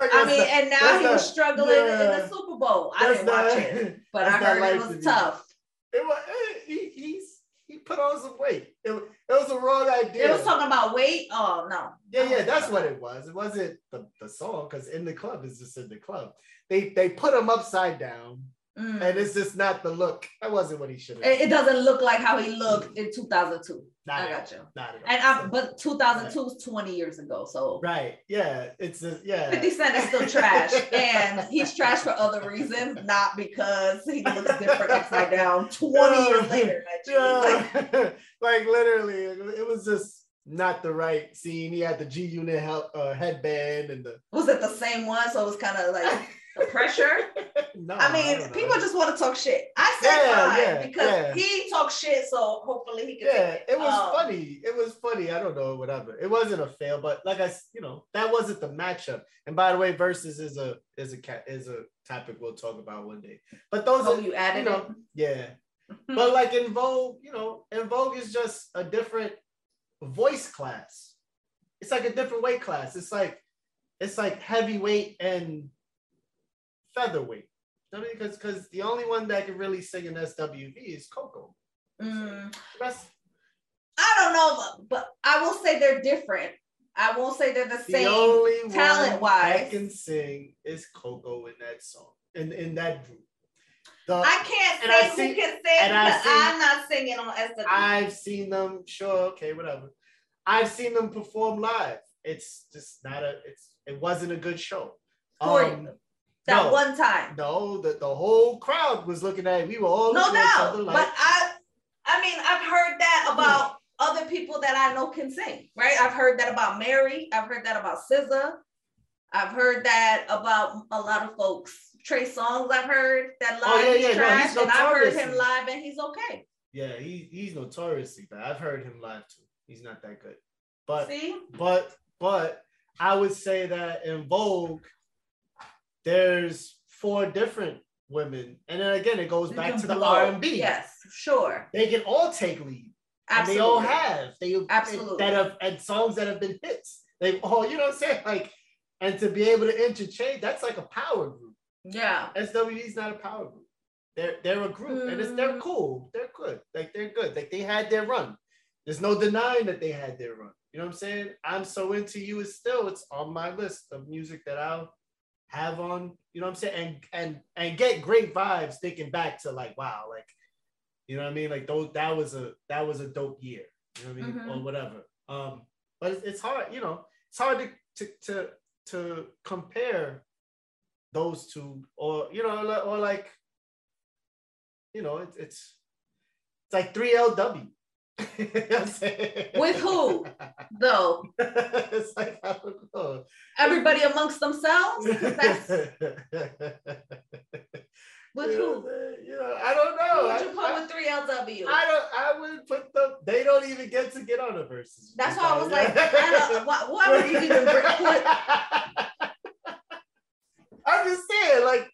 Like, I mean, not- and now he was not- struggling in the Super Bowl. I didn't watch it, but I heard it was tough. It was, eh, he, he's, he put on some weight. It, it was a wrong idea. It was talking about weight. Oh no. Yeah, yeah, that's what it was. It wasn't the, the song because in the club is just in the club. They they put him upside down, Mm. and it's just not the look. That wasn't what he should have. It, it doesn't look like how he looked in 2002. Not I at got you. Not at all. And I, but 2002 is 20 years ago, so right, yeah, it's just, yeah. 50 Cent is still trash, and he's trash for other reasons, not because he looks different upside down 20 years later. Like, like literally, it was just not the right scene. He had the G Unit uh, headband and the. was it the same one? So it was kind of like the pressure. no, I mean, know. people just want to talk shit. I said Yeah, fine yeah, because yeah. he talks shit, so hopefully he can. Yeah, take it was Um, funny. It was funny. I don't know, whatever. It wasn't a fail, but like I, you know, that wasn't the matchup. And by the way, versus is a is a cat is a topic we'll talk about one day. But those Oh, are you added you know, yeah. But like En Vogue, you know, En Vogue is just a different voice class. It's like a different weight class. It's like it's like heavyweight and featherweight. I mean, because because the only one that can really sing in SWV is Coko. Mm, rest, I don't know, but, but I will say they're different. I won't say they're the the same. only one talent-wise. that can sing is Coko in that song in in that group. The- I can't And I say see- who can sing and I see- I'm not singing on SWV. I've seen them. Sure, okay, whatever. I've seen them perform live. It's just not a. It's it wasn't a good show. Um. That no. one time. No, the, the whole crowd was looking at. it. We were all No looking at each doubt. like, But I I mean I've heard that about other people that I know can sing, right? I've heard that about Mary. I've heard that about SZA. I've heard that about a lot of folks. Trey Songz I've heard that live Oh, yeah, yeah, no, trash, he's and I've heard him live and he's okay. yeah, he he's notoriously bad. I've heard him live too. He's not that good. But See? but but I would say that En Vogue, there's four different women, and then again it goes You back to the. R and B. Yes, sure. They can all take lead. And Absolutely. they all have. They Absolutely. that have and songs that have been hits. They all, you know what I'm saying? Like, and to be able to interchange, that's like a power group. Yeah. SWV's not a power group. They're they're a group, and it's they're Mm. cool. They're good. Like they're good. Like they had their run. There's no denying that they had their run. You know what I'm saying? I'm so into you is still it's on my list of music that I'll have on, you know what I'm saying? And and and get great vibes thinking back to like, wow, like, you know what I mean? Like those that was a that was a dope year, you know what I mean? Mm-hmm. Or whatever. Um, but it's, it's hard, you know, it's hard to to to to compare those two or you know or like you know it's it's it's like 3lw With who? Though it's like I don't know. everybody amongst themselves? That's with you know, who? I'm? You know, I don't Who know. would you put I, with three LW? I, don't. I would put them. They don't even get to get on the verses. That's why I was like, I don't, why, why would you even put? I'm just saying, like,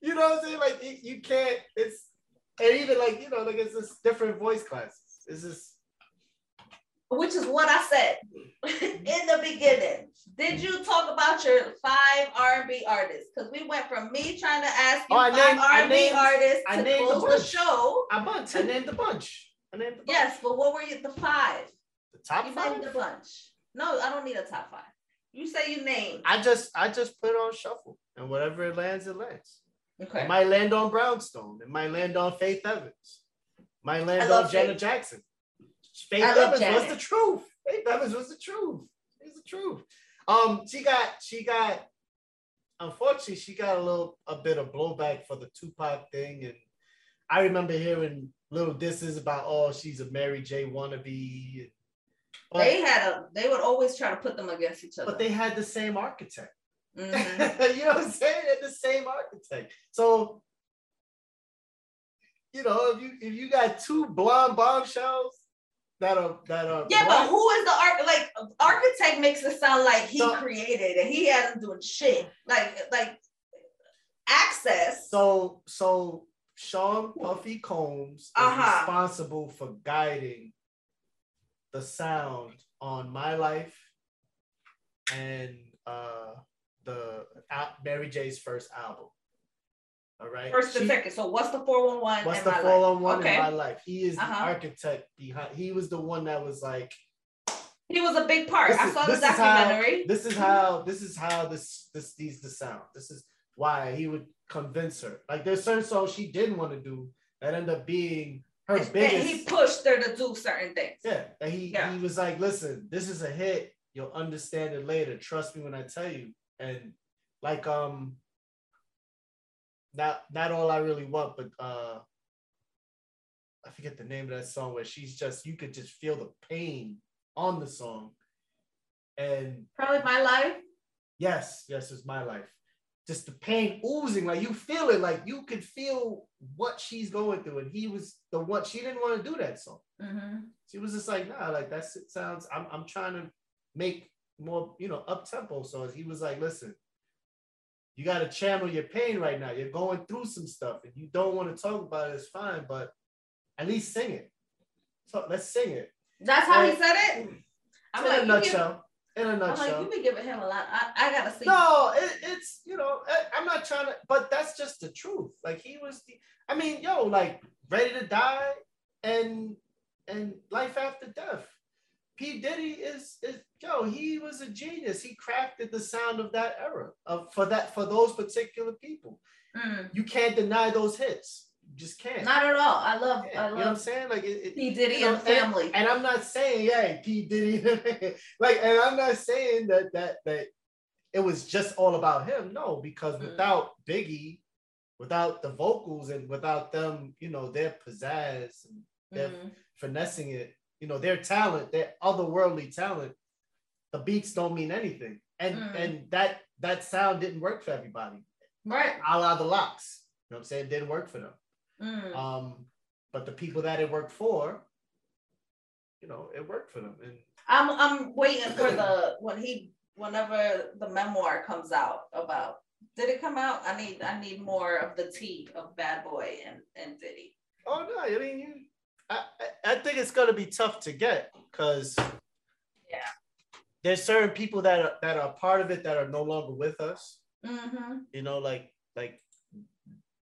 you know what I'm saying? Like, you, you can't. It's and even like you know, like it's just different voice classes. It's just Which is what I said in the beginning. Did you talk about your five R&B artists? Because we went from me trying to ask you Oh, I five named- R&B named- artists I to named close the bunch. show. a bunch. I named a bunch. I named a bunch. Yes, but what were you? The five. the top You five. named a bunch. No, I don't need a top five. You say you named. I just I just put it on shuffle, and whatever it lands, it lands. Okay. It might land on Brownstone. It might land on Faith Evans. Might land on Janet Jackson. Faith I Evans was the truth. Faith Evans was the truth. It's the truth. Um, she got she got unfortunately she got a little a bit of blowback for the Tupac thing, and I remember hearing little disses about oh she's a Mary J wannabe. But, they had a. They would always try to put them against each other. but they had the same architect. Mhm. you know what I'm saying? They're the same architect. So, you know, if you if you got two blonde bombshells that are that are Yeah, but who is the arch? Like architect makes it sound like he So- created and he hasn't doing shit. Like like access. so so Sean Puffy Combs Uh-huh. responsible for guiding the sound on my life and uh the uh, Mary J's first album. All right. First and second. So what's the 411? What's the my life? 411 Okay. in my life? He is Uh-huh. the architect behind. He was the one that was like, He was a big part. This I is- saw the is how- documentary. this is how this is how this this these the sound. This is why he would convince her. Like there's certain songs she didn't want to do that end up being her and biggest. he pushed her to do certain things. yeah, and he Yeah. he was like, listen, this is a hit. You'll understand it later. Trust me when I tell you. And like um, not not all I really want, but uh, I forget the name of that song where she's just you could just feel the pain on the song. And Probably my life. yes, yes, it's my life. Just the pain oozing, like you feel it, like you could feel what she's going through. And he was the one she didn't want to do that song. Mhm. She was just like, nah, like that's it sounds. I'm I'm trying to make more, you know, up tempo. So he was like, listen, you got to channel your pain right now. You're going through some stuff, and you don't want to talk about it. It's fine, but at least sing it. So let's sing it. That's how he said it. I'm in like, a nutshell. In a Give, I'm nutshell. like, you be giving him a lot. I, I gotta see. No, it, it's you know, I, I'm not trying to, but that's just the truth. Like he was the, I mean, yo, like ready to die and and life after death. P Diddy is is yo, he was a genius. He crafted the sound of that era of for that for those particular people. Mm, You can't deny those hits. You just can't. not at all. I love. Yeah, I you know what I'm saying? Like it, it, P Diddy you know, and family. and I'm not saying, yeah, P Diddy, like, and I'm not saying that that that it was just all about him. No, because Mm. without Biggie, without the vocals and without them, you know, their pizzazz and their Mhm. finessing it, you know, their talent, their otherworldly talent, the beats don't mean anything. And Mm. and that that sound didn't work for everybody. Right. A la the LOX. You know what I'm saying? It didn't work for them. Mm. Um, but the people that it worked for, you know, it worked for them. And I'm I'm waiting for the when he whenever the memoir comes out about did it come out? I need I need more of the tea of Bad Boy and and Diddy. oh no, I mean, you, I, I I think it's gonna be tough to get because Yeah. There's certain people that are that are part of it that are no longer with us. Mm-hmm. You know, like like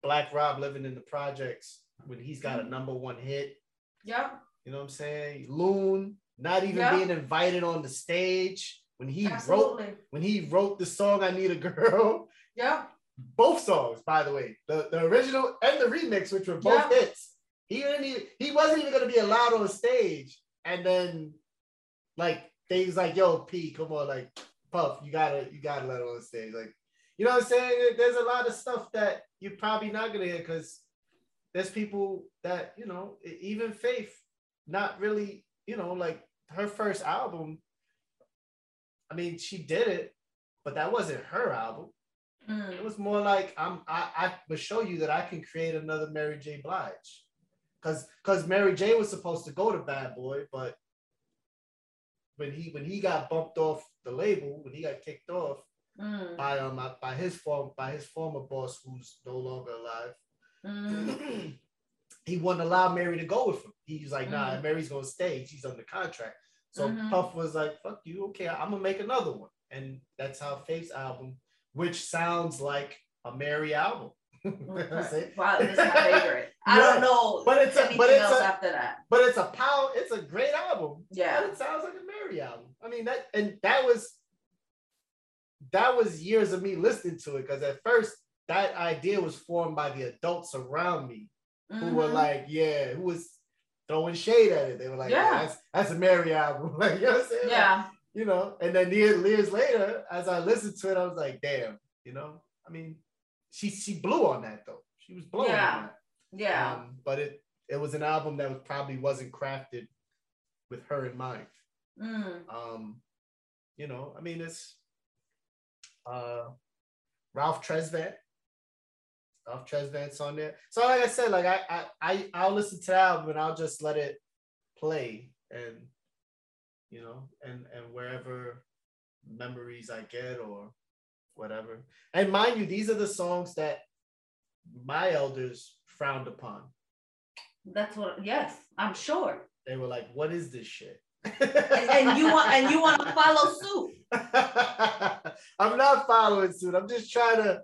Black Rob living in the projects when he's got a Mm-hmm. number one hit. Yeah. You know what I'm saying? Loon not even Yeah. being invited on the stage when he wrote when he wrote the song "I Need a Girl." Yeah. both songs, by the way, the, the original and the remix, which were both Yeah. hits. He didn't even, he wasn't even gonna be allowed on stage, and then like they was like, "Yo, P, come on, like Puff, you gotta you gotta let it on stage." Like, you know what I'm saying? There's a lot of stuff that you're probably not gonna hear because there's people that you know, even Faith, not really, you know, like her first album. I mean, she did it, but that wasn't her album. It Mm. was more like I'm I, I would show you that I can create another Mary J. Blige. Cause cause Mary J was supposed to go to Bad Boy, but when he when he got bumped off the label, when he got kicked off Mm. by um by his form by his former boss who's no longer alive, Mm. he wouldn't allow Mary to go with him. He was like, nah, Mary's gonna stay. She's under contract. So Mhm. Puff was like, fuck you, okay, I'm gonna make another one. And that's how Faith's album, which sounds like a Mary album. That's it. Wow, this is my favorite. I don't know but it's a- but it's a- after that. But it's a power, it's a great album. Yeah. But it sounds like a Mary album. I mean, that and that was that was years of me listening to it because at first that idea was formed by the adults around me who were Mhm. like, yeah, who was throwing shade at it. They were like, yeah, Yeah. that's that's a Mary album. like, you know what I'm saying? Like, yeah, you know, and then years, years later, as I listened to it, I was like, damn, you know, I mean, she she blew on that though. She was blowing Yeah. Yeah. Um, but it it was an album that was, probably wasn't crafted with her in mind. Mm. Um, you know, I mean, it's uh Ralph Tresvant. Ralph Tresvant's on there. So like I said, like I I, I I'll listen to the album and I'll just let it play and you know, and and wherever memories I get or whatever. And mind you, these are the songs that my elders frowned upon. That's what. Yes, I'm sure. They were like, "What is this shit?" And, and you want and you want to follow suit. I'm not following suit. I'm just trying to.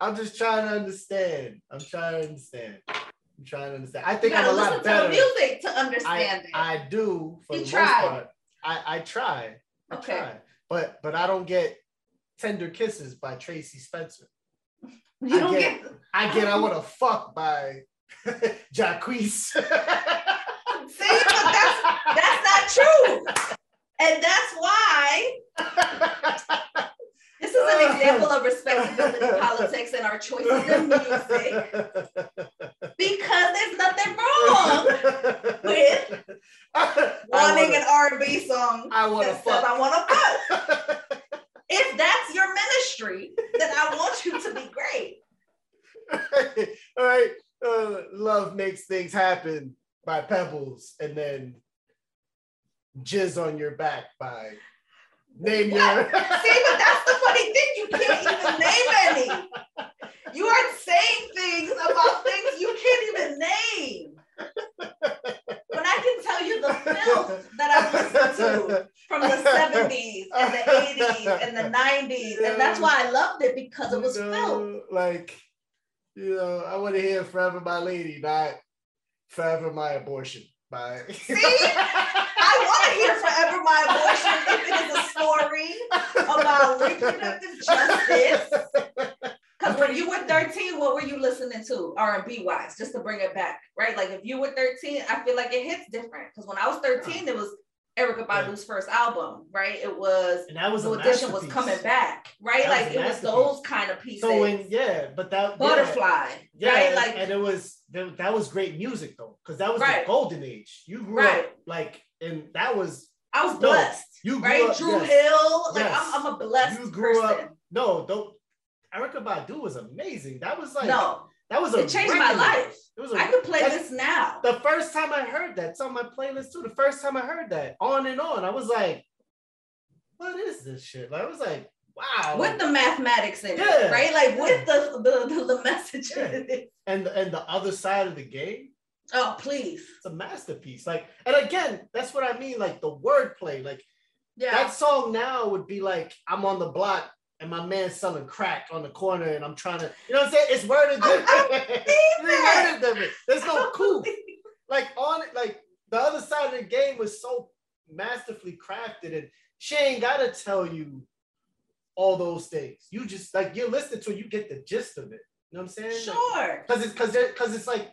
I'm just trying to understand. I'm trying to understand. I'm trying to understand. I think I'm a lot to better. the music to I, understand it. I do for You the tried. most part. I, I try. I Okay. try. But but I don't get tender kisses by Tracie Spencer. You I don't get- get. I get I want to fuck by Jacquees. See, but that's that's not true, and that's why this is an example of respectability politics and our choices in music. Because there's nothing wrong with wanting an R&B song I want to that says fuck. I want to fuck. If that's your ministry, then I want you to be great. All right. Uh, Love makes things happen by Pebbles, and then Jizz on your back by Name What? Your. See, but that's the funny thing. You can't even name any. You are saying things about things you can't even name. I can tell you the filth that I've listened to from the 70s and the 80s and the 90s. And that's why I loved it because it was You filth. Like, you know, I want to hear Forever My Lady, not Forever My Abortion. By See? I want to hear forever my abortion if it is a story about reproductive justice. Because when you were 13, what were you listening to R&B wise? Just to bring it back, right? Like if you were 13, I feel like it hits different. Because when I was 13, it was Erykah Badu's first album, right? It was and that was the Edition was coming back, right? That like it was those kind of pieces. So when yeah, but that Butterfly, Yeah, right? and, Like and it was that, that was great music though, because that was Right. the golden age. You grew Right. up like, and that was I was No, blessed, you grew right? up- Dru yes. Hill, like Yes. I'm, I'm a blessed you grew person. up. No, don't. Erykah Badu was amazing. That was like no, that was a it changed my life. It was a, I could play this now. the first time I heard that. It's on my playlist too. The first time I heard that, on and on, I was like, "What is this shit?" Like, I was like, "Wow!" with the mathematics in Yeah. it, right? Like with the the, the, the message in it. and and the other side of the game, Oh, please. it's a masterpiece. Like, and again, that's what I mean. Like the wordplay. Like Yeah. that song now would be like, "I'm on the block." And my man's selling crack on the corner, and I'm trying to, you know what I'm saying? It's worded different. It's worded different. There's no coup. like on it, like the other side of the game was so masterfully crafted, and she ain't gotta tell you all those things. You just like you're listening to it, you get the gist of it. You know what I'm saying? Sure. Because it's because because it's like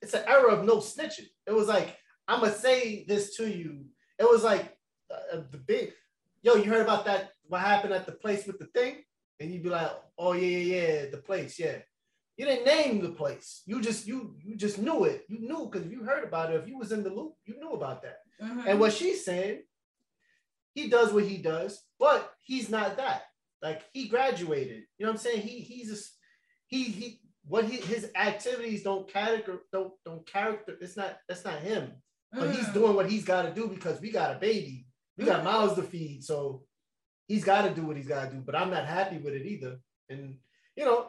it's an era of no snitching. It was like I'm gonna say this to you. It was like uh, the big yo. You heard about that? What happened at the place with the thing? And you'd be like, oh yeah yeah yeah, the place yeah. You didn't name the place. You just you you just knew it. You knew because if you heard about it, if you was in the loop, you knew about that. Mhm. And what she's saying, he does what he does, but he's not that. Like he graduated. You know what I'm saying? He he's a, he he what he his activities don't character don't don't character. It's not that's not him. But he's Mm. doing what he's got to do because we got a baby. We got Miles to feed. So he's got to do what he's got to do. But I'm not happy with it either. And you know,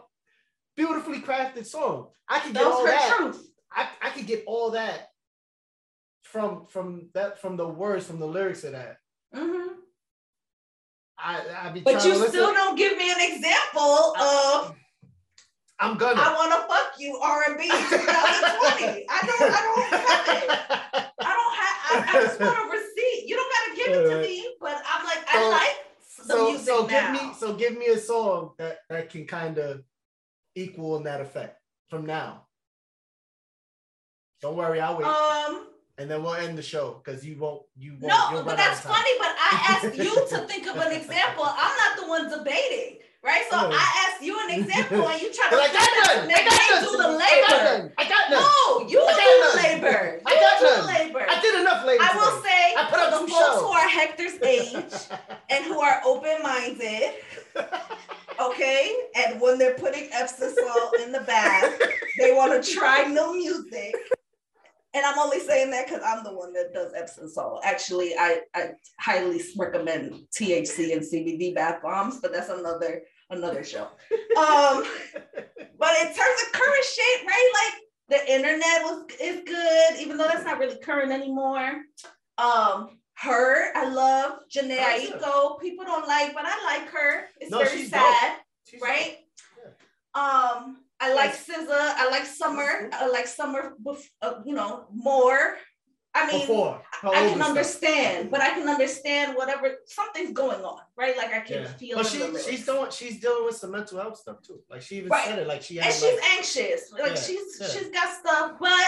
beautifully crafted song. I can get Those all that. truth. I, I could get all that from from that from the words from the lyrics of that. Mhm. I I be But you to still don't give me an example of I'm gonna. I want to fuck you R&B 2020. I don't. I don't have it. I don't have. I, I just want a receipt. You don't gotta give it to me, but I'm like, I So- like. the so music so give me so give me a song that that can kind of equal in that effect from now. Don't worry, I'll wait, um, and then we'll end the show because you won't you won't. no, but that's funny. But I asked you to think of an example. I'm not the one debating, right? So Yeah. I asked you an example, and you try to But I got none. I got do the labor. I got none. No, you I do the labor. I got do the none. labor. I did enough labor. I will say I put for up the folks who are Hector's age and who are open-minded, okay, and when they're putting Epsom salt in the bath, they want to try new music. And I'm only saying that because I'm the one that does Epsom salt. Actually, I, I highly recommend THC and CBD bath bombs, but that's another another show. Um, but in terms of current shit, right? Like the internet was is good, even though that's not really current anymore. Um, her, I love Jhené yeah. Aiko. People don't like, but I like her. It's No, very sad, right? Um, I like SZA. I like Summer. Mm-hmm. I like Summer. bef- Uh, you know more. I mean, Before. I can older stuff. understand, but I can mm-hmm. understand whatever something's going on, right? Like I can Yeah. feel. But she she's doing she's dealing with some mental health stuff too. Like she even Right. said it. Like she and she's like, anxious. Like Yeah, she's yeah. she's got stuff, but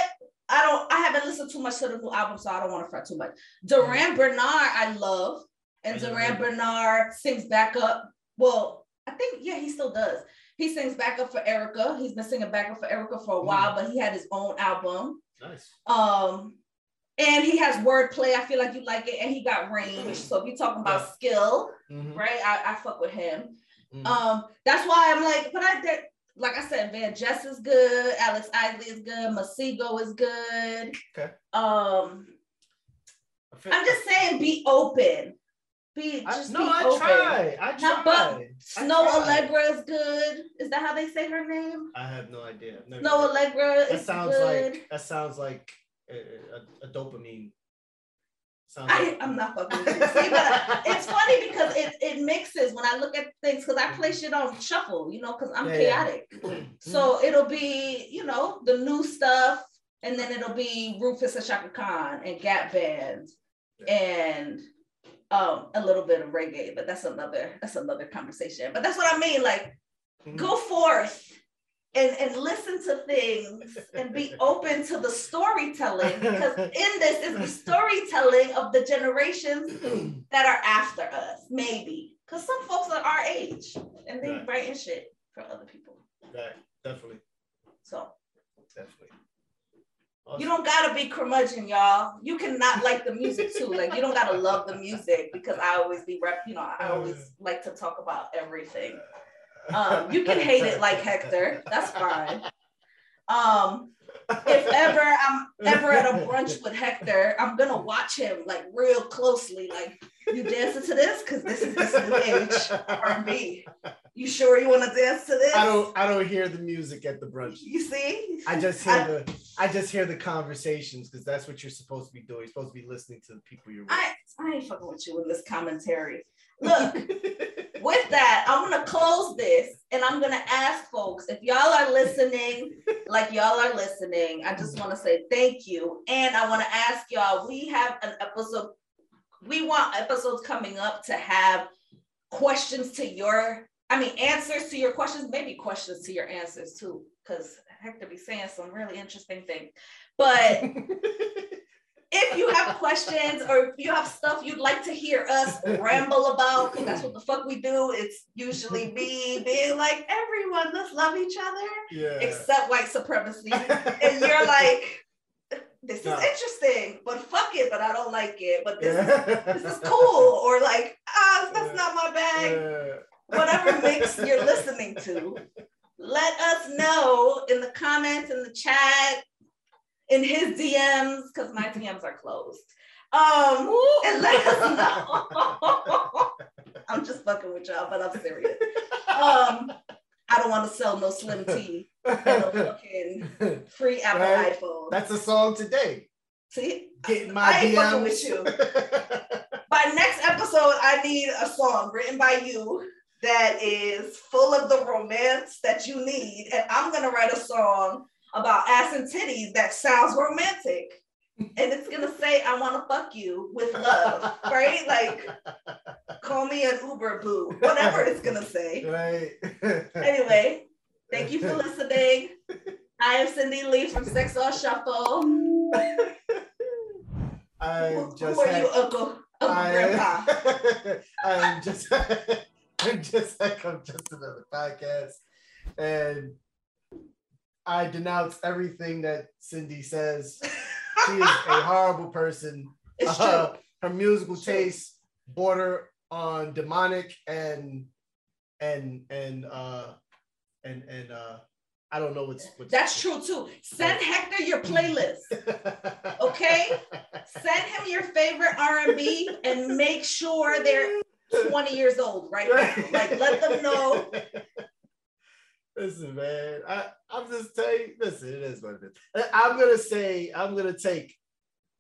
I don't. I haven't listened too much to the new album, so I don't want to fret too much. Durand mm-hmm. Bernarr, I love, and Durand. Bernarr sings back up. Well, I think yeah, he still does. He sings backup for Erykah. He's been singing backup for Erykah for a Mm. while, but he had his own album. nice. Um, and he has wordplay. I feel like you like it, and he got range. So if you're talking about Yeah. skill, Mhm, right? I, I fuck with him. mhm. Um, that's why I'm like, but I did, like I said, Van Jess is good, Alex Isley is good, Masego is good. Okay. Um, I'm just saying, be open. Be I, just no, be I open. try. I try. Not- but Snoh. Aalegra is good. Is that how they say her name? I have no idea. Never Snoh heard- Aalegra That is sounds good. like that sounds like a, a, a dopamine. Sounds I, like- I'm not fucking with you. See, but it's funny because it, it mixes when I look at things because I play mm-hmm. shit on shuffle, you know, because I'm Yeah, yeah. chaotic. So it'll be, you know, the new stuff, and then it'll be Rufus and Chaka Khan and Gap Band and um a little bit of reggae, but that's another that's another conversation. But that's what I mean. Like Mhm. go forth and, and listen to things and be open to the storytelling because in this is the storytelling of the generations that are after us, maybe. Because some folks are our age and they Right. writing shit for other people. Right, definitely, So definitely. You don't gotta be curmudgeon, y'all. You cannot like the music too. Like you don't gotta love the music because I always be rep. You know, I always like to talk about everything. Um, you can hate it like Hector. That's fine. Um, if ever I'm ever at a brunch with Hector, I'm gonna watch him like real closely. Like you dancing to this because this is this new age R&B. You sure you want to dance to this? I don't. I don't hear the music at the brunch. You see? I just hear I- the. I just hear the conversations because that's what you're supposed to be doing. You're supposed to be listening to the people you're with. I I ain't fucking with you in this commentary. Look. with that, I'm gonna close this and I'm gonna ask folks if y'all are listening, like y'all are listening. I just want to say thank you, and I want to ask y'all. We have an episode. We want episodes coming up to have questions to your. I mean, answers to your questions, maybe questions to your answers too, because Hector be saying some really interesting things. But if you have questions or if you have stuff you'd like to hear us ramble about, because that's what the fuck we do, it's usually me being like, everyone, let's love each other, yeah. except white supremacy. And you're like, this is No. interesting, but fuck it, but I don't like it, but this, yeah. this is cool. Or like, ah, that's not my bag. Yeah. Whatever mix you're listening to, let us know in the comments, in the chat, in his DMs, because my DMs are closed. Um, and let us know. I'm just fucking with y'all, but I'm serious. Um, I don't want to sell no slim tea no fucking free Apple Right. iPhone. That's a song today. See, Getting my I ain't DMs. fucking with you. by next episode, I need a song written by you that is full of the romance that you need. And I'm gonna write a song about ass and titties that sounds romantic. and it's gonna say I want to fuck you with love, right? Like call me an Uber boo, whatever it's gonna say. Right. Anyway, thank you for listening. I am Cindy Lee from Sex All Shuffle. I just who are had- you, Uncle? Uncle Grandpa? I'm just I'm just like I'm just another podcast. And I denounce everything that Cindy says. She is a horrible person. It's true. Uh, her musical tastes border on demonic and and and uh and and uh I don't know what's what's That's true too. Send Hector your playlist. Okay? Send him your favorite R&B and make sure they're 20 years old right now. Like let them know. Listen, man, I, I'm just telling you, listen, it is what it is. I- I'm gonna say, I'm gonna take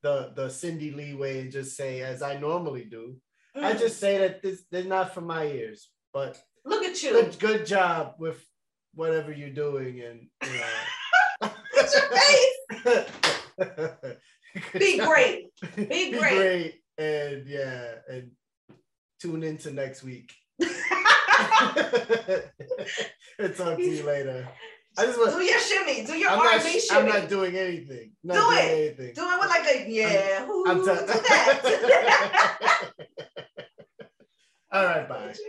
the the Cindy Lee way and just say, as I normally do, I Mm, just say that this they're not for my ears, but look at you. good good job with whatever you're doing and you know. Your Good Be job. great. Be great. great. And yeah, and tune into next week. and talk to you later. I just want Do your shimmy. Do your I'm R&B not, shimmy. I'm not doing anything. Not Do doing it. anything. Do it with like a yeah. who I'm do that? All right, bye.